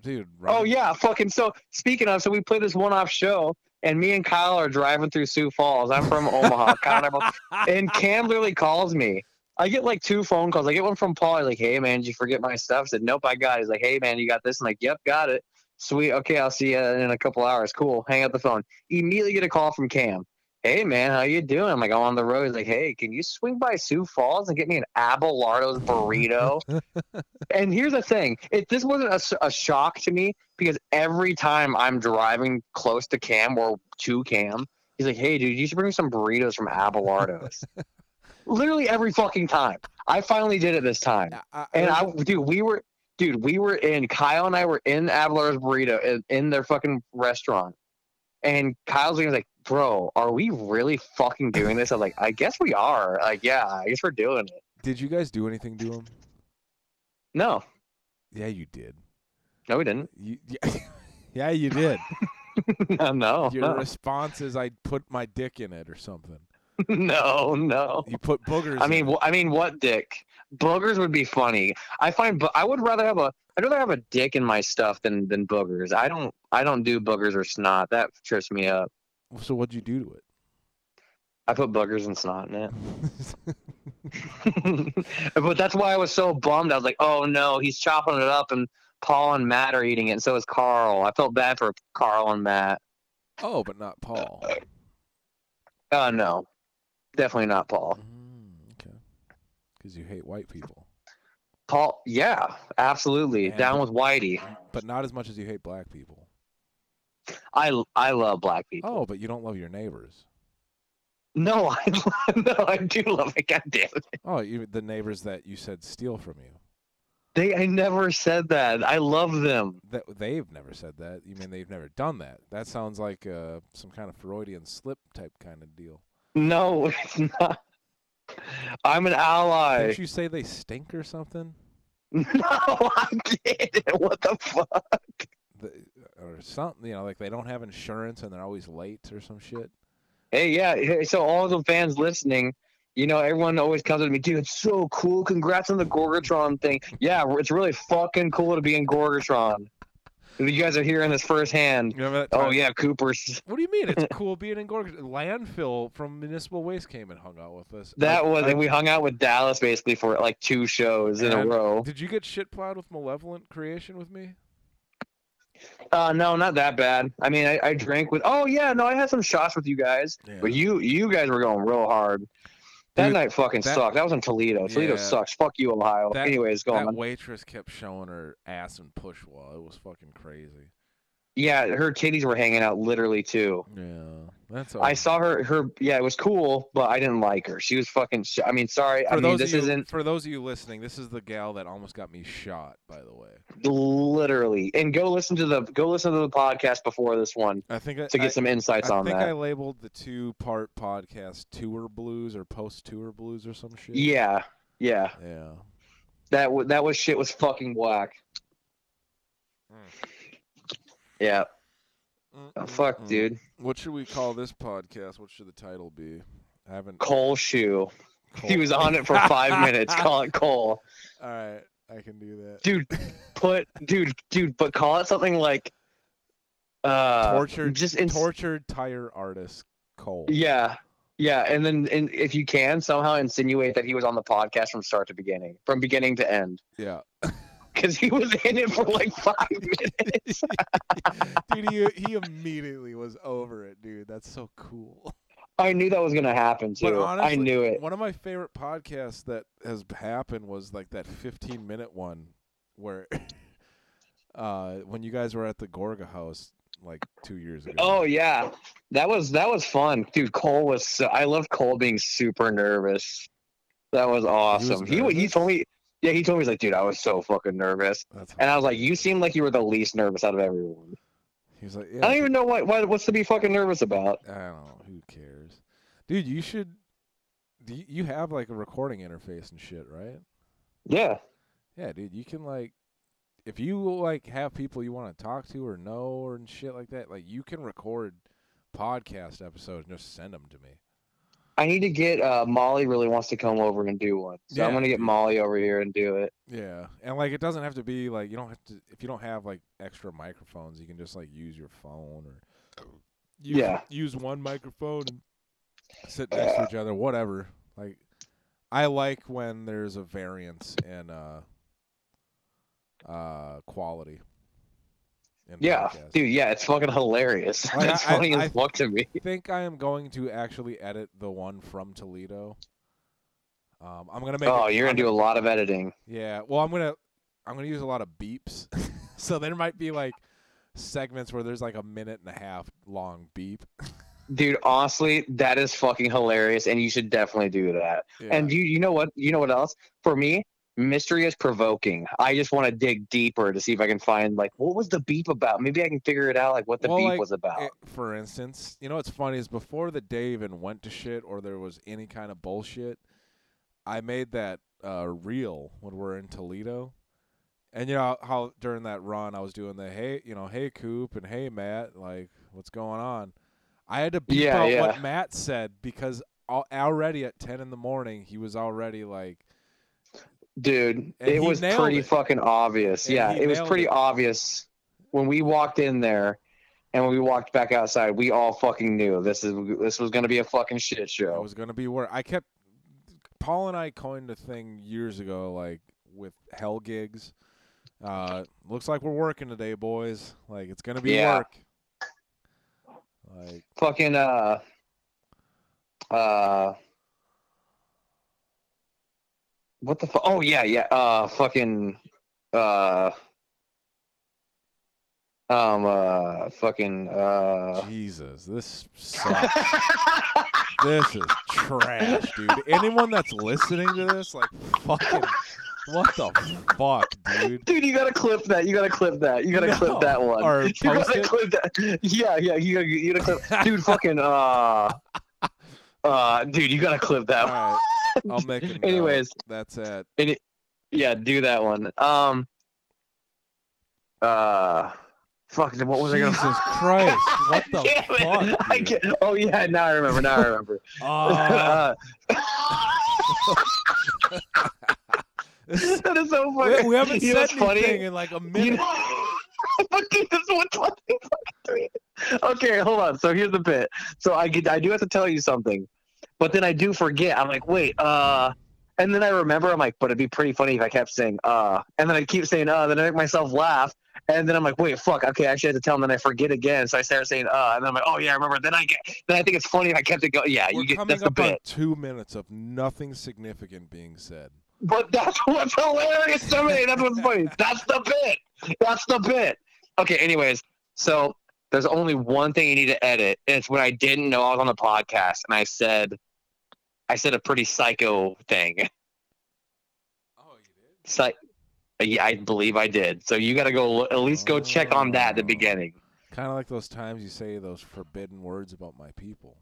Dude, Oh yeah, fucking. So speaking of, so we played this one-off show, and me and Kyle are driving through Sioux Falls. I'm from Omaha, Kyle and, I both- and Cam literally calls me. I get like two phone calls. I get one from Paul. He's like, "Hey man, did you forget my stuff?" I said, "Nope, I got it." He's like, "Hey man, you got this?" I'm like, "Yep, got it." Sweet. Okay, I'll see you in a couple hours. Cool. Hang up the phone. Immediately get a call from Cam. Hey man, how you doing? I'm like, I'm on the road. He's like, hey, can you swing by Sioux Falls and get me an Abelardo's burrito? and here's the thing: it this wasn't a shock to me because every time I'm driving close to Cam or to Cam, he's like, hey dude, you should bring me some burritos from Abelardo's. Literally every fucking time. I finally did it this time. I, I, And I, dude, we were, dude, we were in. Kyle and I were in Abelardo's Burrito in, in their fucking restaurant, and Kyle's was like, "Bro, are we really fucking doing this?" I'm like, "I guess we are." Like, yeah, I guess we're doing it. did you guys do anything to him? No, Yeah, you did. no, we didn't. You, yeah, yeah, you did. no, no, Your no, response is, "I put my dick in it" or something. no, no. You put boogers. I in mean, it. wh- I mean, what dick? Boogers would be funny. I find, but I would rather have a. I'd rather have a dick in my stuff than than boogers. I don't. I don't do boogers or snot. That trips me up. So what'd you do to it? I put boogers and snot in it. but that's why I was so bummed. I was like, oh no, he's chopping it up, and Paul and Matt are eating it, and so is Carl. I felt bad for Carl and Matt. oh, but not Paul. Uh, no, definitely not Paul. Mm, okay. Because you hate white people, Paul, yeah, absolutely, Yeah. down with Whitey. but not as much as you hate black people. I I love black people. Oh, but you don't love your neighbors. No, I no, I do love it. God damn it. Oh, even the neighbors that you said steal from you. They, I never said that. I love them. That they've never said that. You mean they've never done that? That sounds like uh, some kind of Freudian slip type kind of deal. No, it's not. I'm an ally. Didn't you say they stink or something? No, I didn't. What the fuck? The, or something, you know, like they don't have insurance and they're always late or some shit. Hey, yeah. hey, So all the fans listening, you know, everyone always comes to me, dude. It's so cool. Congrats on the Gorgatron thing. Yeah, it's really fucking cool to be in Gorgatron. You guys are hearing this firsthand. You Oh yeah, Cooper's. What do you mean? It's cool being in Gorgon. Landphil from Municipal Waste came and hung out with us. That I- was, I- and we hung out with Dallas basically for like two shows in a row. Did you get shit plowed with Malevolent Creation with me? Uh, no, not that bad. I mean, I, I drank with. Oh yeah, no, I had some shots with you guys, Yeah. but you you guys were going real hard. That Dude, night fucking that- sucked. That was in Toledo. Toledo Yeah. sucks. Fuck you, Ohio. That- Anyways, go that on. waitress kept showing her ass and push wall. It was fucking crazy. Yeah, her titties were hanging out literally too. Yeah, that's. I saw her. Her yeah, it was cool, but I didn't like her. She was fucking. sh- I mean, sorry. For I mean, those this of you, isn't for those of you listening, this is the gal that almost got me shot. By the way, literally. And go listen to the go listen to the podcast before this one I think I, to get I, some insights I on that. I think I labeled the two-part podcast "Tour Blues" or "Post-Tour Blues" or some shit. Yeah, yeah. Yeah. That w- that was shit was fucking whack. Mm. Yeah. Oh, fuck, dude. What should we call this podcast? What should the title be? I haven't. Cole shoe. He was on it for five minutes. Call it Cole. All right, I can do that. Dude, put dude, dude, but call it something like uh tortured, just in, tortured tire artist Cole. Yeah. Yeah, and then and if you can somehow insinuate that he was on the podcast from start to beginning, from beginning to end, Yeah. because he was in it for like five minutes. dude, he, he immediately was over it, dude. That's so cool. I knew that was gonna happen too. I knew it. One of my favorite podcasts that has happened was like that 15 minute one where uh when you guys were at the Gorga house like 2 years ago. Oh yeah, that was that was fun, dude. Cole was. So, I love Cole being super nervous. That was awesome. He he, nervous? told me. Yeah, he told me he's like, dude, I was so fucking nervous, That's and I was like, you seem like you were the least nervous out of everyone. he was like, I don't even know what, what what's to be fucking nervous about. I don't know, who cares. Dude, you should do you, you have like a recording interface and shit, right? Yeah, Yeah, dude, you can like if you like have people you want to talk to or know or and shit like that, like you can record podcast episodes and just send them to me. I need to get. uh Molly really wants to come over and do one, so I'm gonna get. Molly over here and do it. Yeah, and like it doesn't have to be like you don't have to if you don't have like extra microphones, you can just like use your phone or use, Yeah. use one microphone and sit next to each other, whatever. Like I like when there's a variance in uh uh quality. Yeah, podcasts. dude. Yeah, it's fucking hilarious. Like, That's I- funny I- as fuck to me. I think I am going to actually edit the one from Toledo. Um, I'm gonna make. Oh, it, you're gonna do a lot of editing. Yeah, well, I'm gonna I'm gonna use a lot of beeps, so there might be like segments where there's like a minute and a half long beep. Dude, honestly, that is fucking hilarious, and you should definitely do that. Yeah. And you, you know what? You know what else? For me, mystery is provoking. I just want to dig deeper to see if I can find like what was the beep about. Maybe I can figure it out, like what the Well, beep like, was about. it- for instance, you know what's funny is before the day even went to shit or there was any kind of bullshit, I made that uh, reel when we're in Toledo. And you know how during that run I was doing the hey, you know, hey Coop and hey Matt, like what's going on? I had to beep Yeah, out yeah. what Matt said because already at ten in the morning he was already like, Dude, and it was pretty it. fucking obvious. And yeah, it was pretty it. obvious when we walked in there. And when we walked back outside, we all fucking knew this is this was gonna be a fucking shit show. it was gonna be where I kept. Paul and I coined a thing years ago, like with hell gigs. Uh, looks like we're working today, boys. Like it's gonna be Yeah. work. Like fucking uh uh what the fu- oh yeah yeah uh fucking uh Um, uh, fucking, uh. Jesus, this sucks. this is trash, dude. Anyone that's listening to this, like, fucking, what the fuck, dude? Dude, you gotta clip that. You gotta clip that. You gotta No. clip that one. Or you post gotta it? clip that. Yeah, yeah. You gotta, you gotta clip. Dude, fucking, uh, uh, dude, you gotta clip that. All one. right, I'll make a note. Anyways, That's it. yeah, do that one. Um, uh, fuck. What was I Jesus gonna? Say? Christ, what the Damn it. fuck? I dude? can't. Oh yeah, now I remember. Now I remember. Uh, this- that is so funny. we haven't You said what's funny? anything in like a You minute. know, Fucking this one fucking three. Okay, hold on. So here's the bit. So I get, I do have to tell you something, but then I do forget. I'm like, wait, uh, and then I remember. I'm like, but it'd be pretty funny if I kept saying uh, and then I keep saying uh, then I make myself laugh, and then I'm like, wait, fuck. Okay, I actually had to tell him. Then I forget again. So I start saying uh, and then I'm like, oh yeah, I remember. Then I get. Then I think it's funny if I kept it going. Yeah, We're you get. coming That's the bit. two minutes of nothing significant being said. But that's what's hilarious to me. That's what's funny. That's the bit. That's the bit. Okay, anyways, so there's only one thing you need to edit, and it's when I didn't know I was on the podcast and I said I said a pretty psycho thing. Oh, you did? Psy- yeah, I believe I did. So you gotta go at least go check on that at the Oh. beginning. Kind of like those times you say those forbidden words about my people.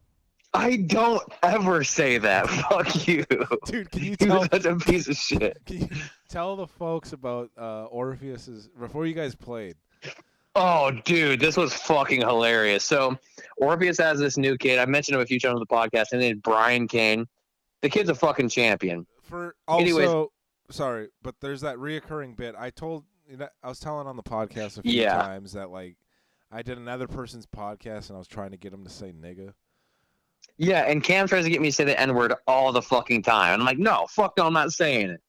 I don't ever say that. Fuck you. Dude, can you tell such a piece of shit. can you tell the folks about uh, Orpheus's before you guys played? Oh, dude, this was fucking hilarious. So, Orpheus has this new kid. I mentioned him a few times on the podcast, and then Brian Kane. The kid's a fucking champion. For also, Anyways. sorry, but there's that reoccurring bit. I told you know, I was telling on the podcast a few Yeah. times that like I did another person's podcast and I was trying to get him to say nigga. Yeah, and Cam tries to get me to say the N word all the fucking time. And I'm like, no, fuck no, I'm not saying it.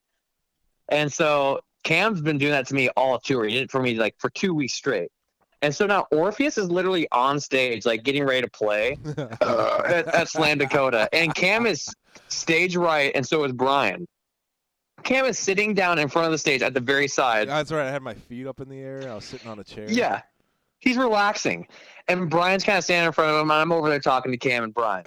And so Cam's been doing that to me all tour. He did it for me like for two weeks straight. And so now Orpheus is literally on stage, like getting ready to play at, at Slam Dakota. And Cam is stage right, and so is Brian. Cam is sitting down in front of the stage at the very side. That's right. I had my feet up in the air. I was sitting on a chair. Yeah. He's relaxing. And Brian's kind of standing in front of him, and I'm over there talking to Cam and Brian.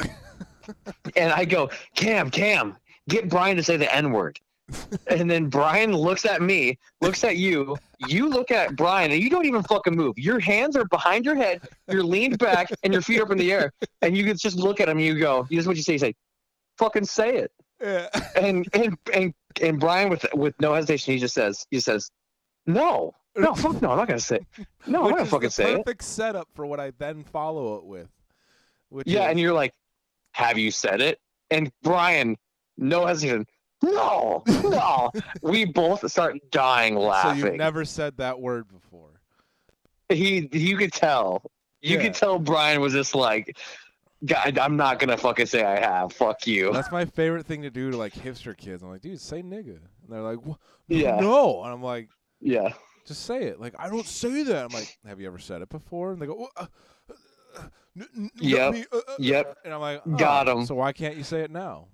and I go, Cam, Cam, get Brian to say the N word. and then Brian looks at me, looks at you, you look at Brian, and you don't even fucking move. Your hands are behind your head, you're leaned back, and your feet are up in the air. And you just look at him and you go, this is what you say, you say, fucking say it. Yeah. And and and and Brian with with no hesitation, he just says, he says, No, no, fuck no, I'm not gonna say no, I'm not gonna fucking say it. perfect setup for what I then follow it with. Which Yeah, is, and you're like, have you said it? And Brian, no hesitation, no, no. we both start dying laughing. so you've never said that word before. he, you could tell. You Yeah. could tell Brian was just like, God, I'm not gonna fucking say I have. Fuck you. That's my favorite thing to do to like hipster kids. I'm like, dude, say nigga, and they're like, "Wha- Yeah. no, and I'm like, Yeah. just say it. Like, I don't say that. I'm like, have you ever said it before? And they go, "Well, uh, uh, uh, n- n- Yep. me, uh, uh, uh," Yep. And I'm like, Got him. So why can't you say it now?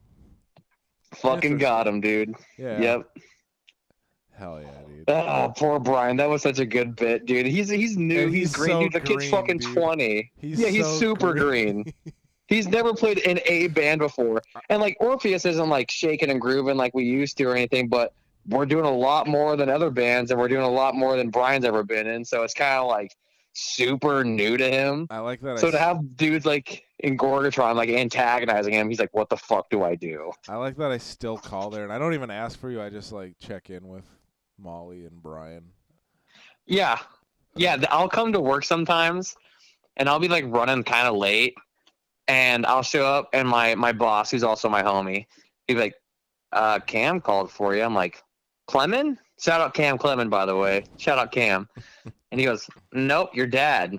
Fucking got him, dude. Yeah. Yep. Hell yeah, dude. Oh, poor Brian. That was such a good bit, dude. He's he's new. He's, he's green. so dude. The kid's green, fucking dude. twenty. He's yeah, he's so super green. He's never played in a band before. And like Orpheus isn't like shaking and grooving like we used to or anything, but we're doing a lot more than other bands and we're doing a lot more than Brian's ever been in. So it's kind of like super new to him. I like that. So I, to have dudes like in Gorgatron like antagonizing him, he's like, What the fuck do I do? I like that. I still call there, and I don't even ask for you. I just like check in with Molly and Brian. Yeah. Yeah, I'll come to work sometimes and I'll be like running kind of late and I'll show up and my my boss, who's also my homie, he'd like, uh, Cam called for you. I'm like, Clemon? Shout out Cam Clemon, by the way. Shout out Cam. and he goes, Nope, your dad.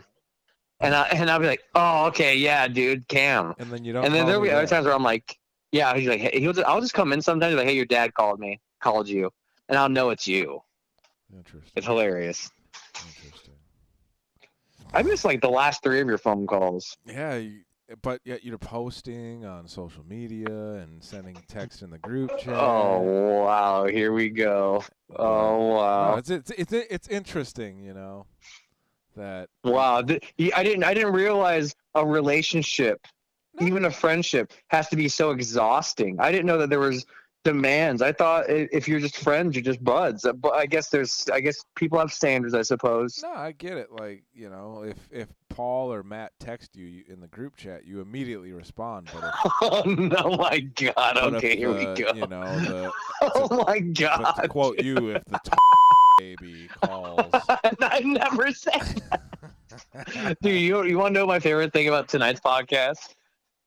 And I and I'll be like, Oh, okay, yeah, dude, Cam. And then you don't. And then there'll be other times where I'm like, Yeah, he's like, hey, he'll just, I'll just come in sometimes like, Hey, your dad called me, called you, and I'll know it's you. Interesting. It's hilarious. Interesting. I missed like the last three of your phone calls. Yeah, you, but yet you're posting on social media and sending text in the group oh, chat. Oh wow, here we go. Oh No, wow. it's, it's it's it's interesting, you know. that Wow, th- I didn't I didn't realize a relationship, No. even a friendship, has to be so exhausting. I didn't know that there was demands. I thought if you're just friends, you're just buds. Uh, But I guess there's I guess people have standards. I suppose. No, I get it. Like you know, if if Paul or Matt text you, in the group chat, you immediately respond. But if, Oh no, my God! Okay, here the, we go. You know, the oh my but to God! quote you, if the baby calls, I never said. Dude, you you want to know my favorite thing about tonight's podcast?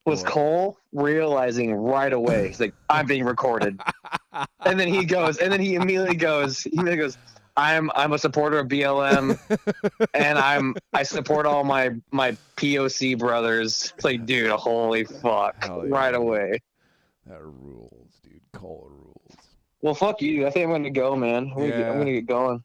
Was Cole realizing right away? He's like, "I'm being recorded," and then he goes, and then he immediately goes, he immediately goes, "I'm I'm a supporter of BLM, and I'm I support all my my POC brothers." It's like, dude, holy fuck, Hell yeah. right away. that rules, dude. Cole rules. Well, fuck you. I think I'm gonna go, man. I'm, gonna, get, I'm gonna get going.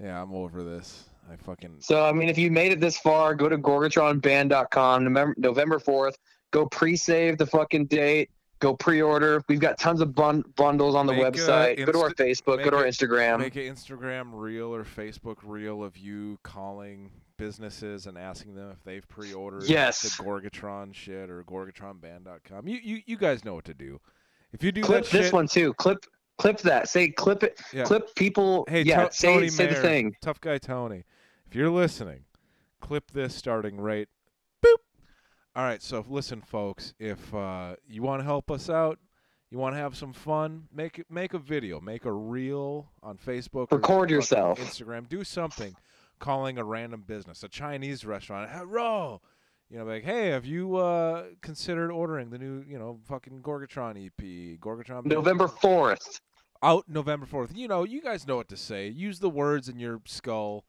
Yeah, I'm over this. I fucking So, I mean, if you made it this far, go to gorgatronband.com November, November 4th. Go pre save the fucking date. Go pre order. We've got tons of bun- bundles on the Make website. go to our Facebook. Go to our Instagram. make an Instagram reel or Facebook reel of you calling businesses and asking them if they've pre-ordered Yes. the Gorgatron shit or gorgatronband.com. You you you guys know what to do. If you do clip this shit, one too. Clip clip that. Say clip it. Yeah. Clip people. Hey, yeah, To- say, Tony say the thing. tough guy Tony, if you're listening, clip this starting right. All right, so listen, folks. If uh, you want to help us out, you want to have some fun, make make a video, make a reel on Facebook. or Record yourself. Instagram. Do something. Calling a random business, a Chinese restaurant. Hello. You know, like, hey, have you uh, considered ordering the new, you know, fucking Gorgatron EP, Gorgatron? November 4th. out November 4th. You know, you guys know what to say. Use the words in your skull.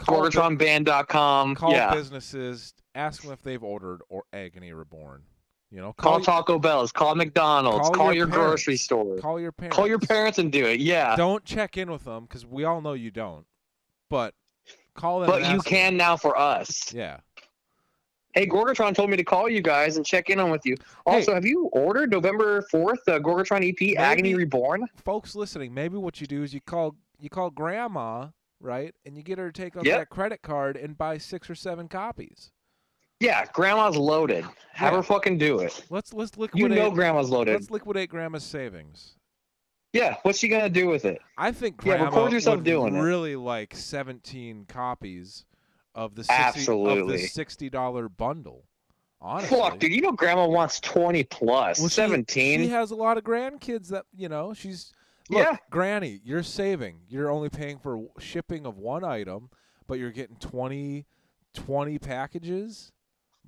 GorgatronBand.com. call yeah. businesses. Ask them if they've ordered or Agony Reborn. You know, Call call, Taco Bell's. Call McDonald's. call Call, your your, grocery store. call your parents. Call your parents and do it. Yeah. Don't check in with them because we all know you don't. But call them. But you ask them. can now for us. Yeah. Hey, Gorgatron told me to call you guys and check in on with you. Also, have you ordered November 4th, uh, Gorgatron EP, Agony Reborn? Folks listening, maybe what you do is you call you call grandma, right? And you get her to take out Yep. that credit card and buy six or seven copies. Yeah, Grandma's loaded. Have Yeah. her fucking do it. Let's let's liquidate. You know Grandma's loaded. let's liquidate grandma's savings. Yeah, what's she gonna do with it? I think Yeah, Grandma record yourself would doing it. really like 17 copies of the 60, of Absolutely. the sixty dollar bundle. Honestly, Fuck, dude, you know Grandma wants 20 plus. Well, she- 17. She has a lot of grandkids that you know. She's look, Yeah. Granny. You're saving. You're only paying for shipping of one item, but you're getting 20, 20 packages,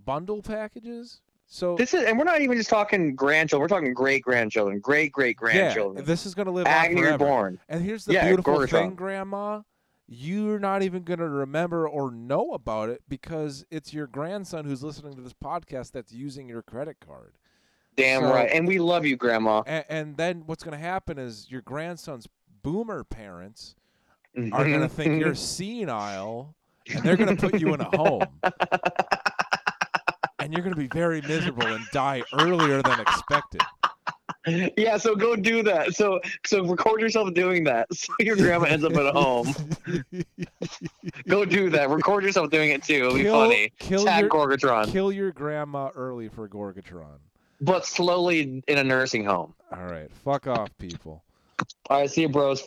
bundle packages. So this is, and we're not even just talking grandchildren. We're talking great grandchildren, great great grandchildren. yeah, this is gonna live on forever. Reborn. And here's the Yeah, beautiful thing, Grandma. You're not even going to remember or know about it because it's your grandson who's listening to this podcast that's using your credit card. Damn So- right. And we love you, Grandma. And, and then what's going to happen is your grandson's boomer parents are Mm-hmm. going to think you're senile and they're going to put you in a home. and you're going to be very miserable and die earlier than expected. yeah, so go do that. So so record yourself doing that. So your grandma ends up at a home. Go do that. Record yourself doing it too. It'll be funny. kill Tag your- Gorgatron. Kill your grandma early for Gorgatron. But slowly in a nursing home. All right. Fuck off, people. All right, see you, bros.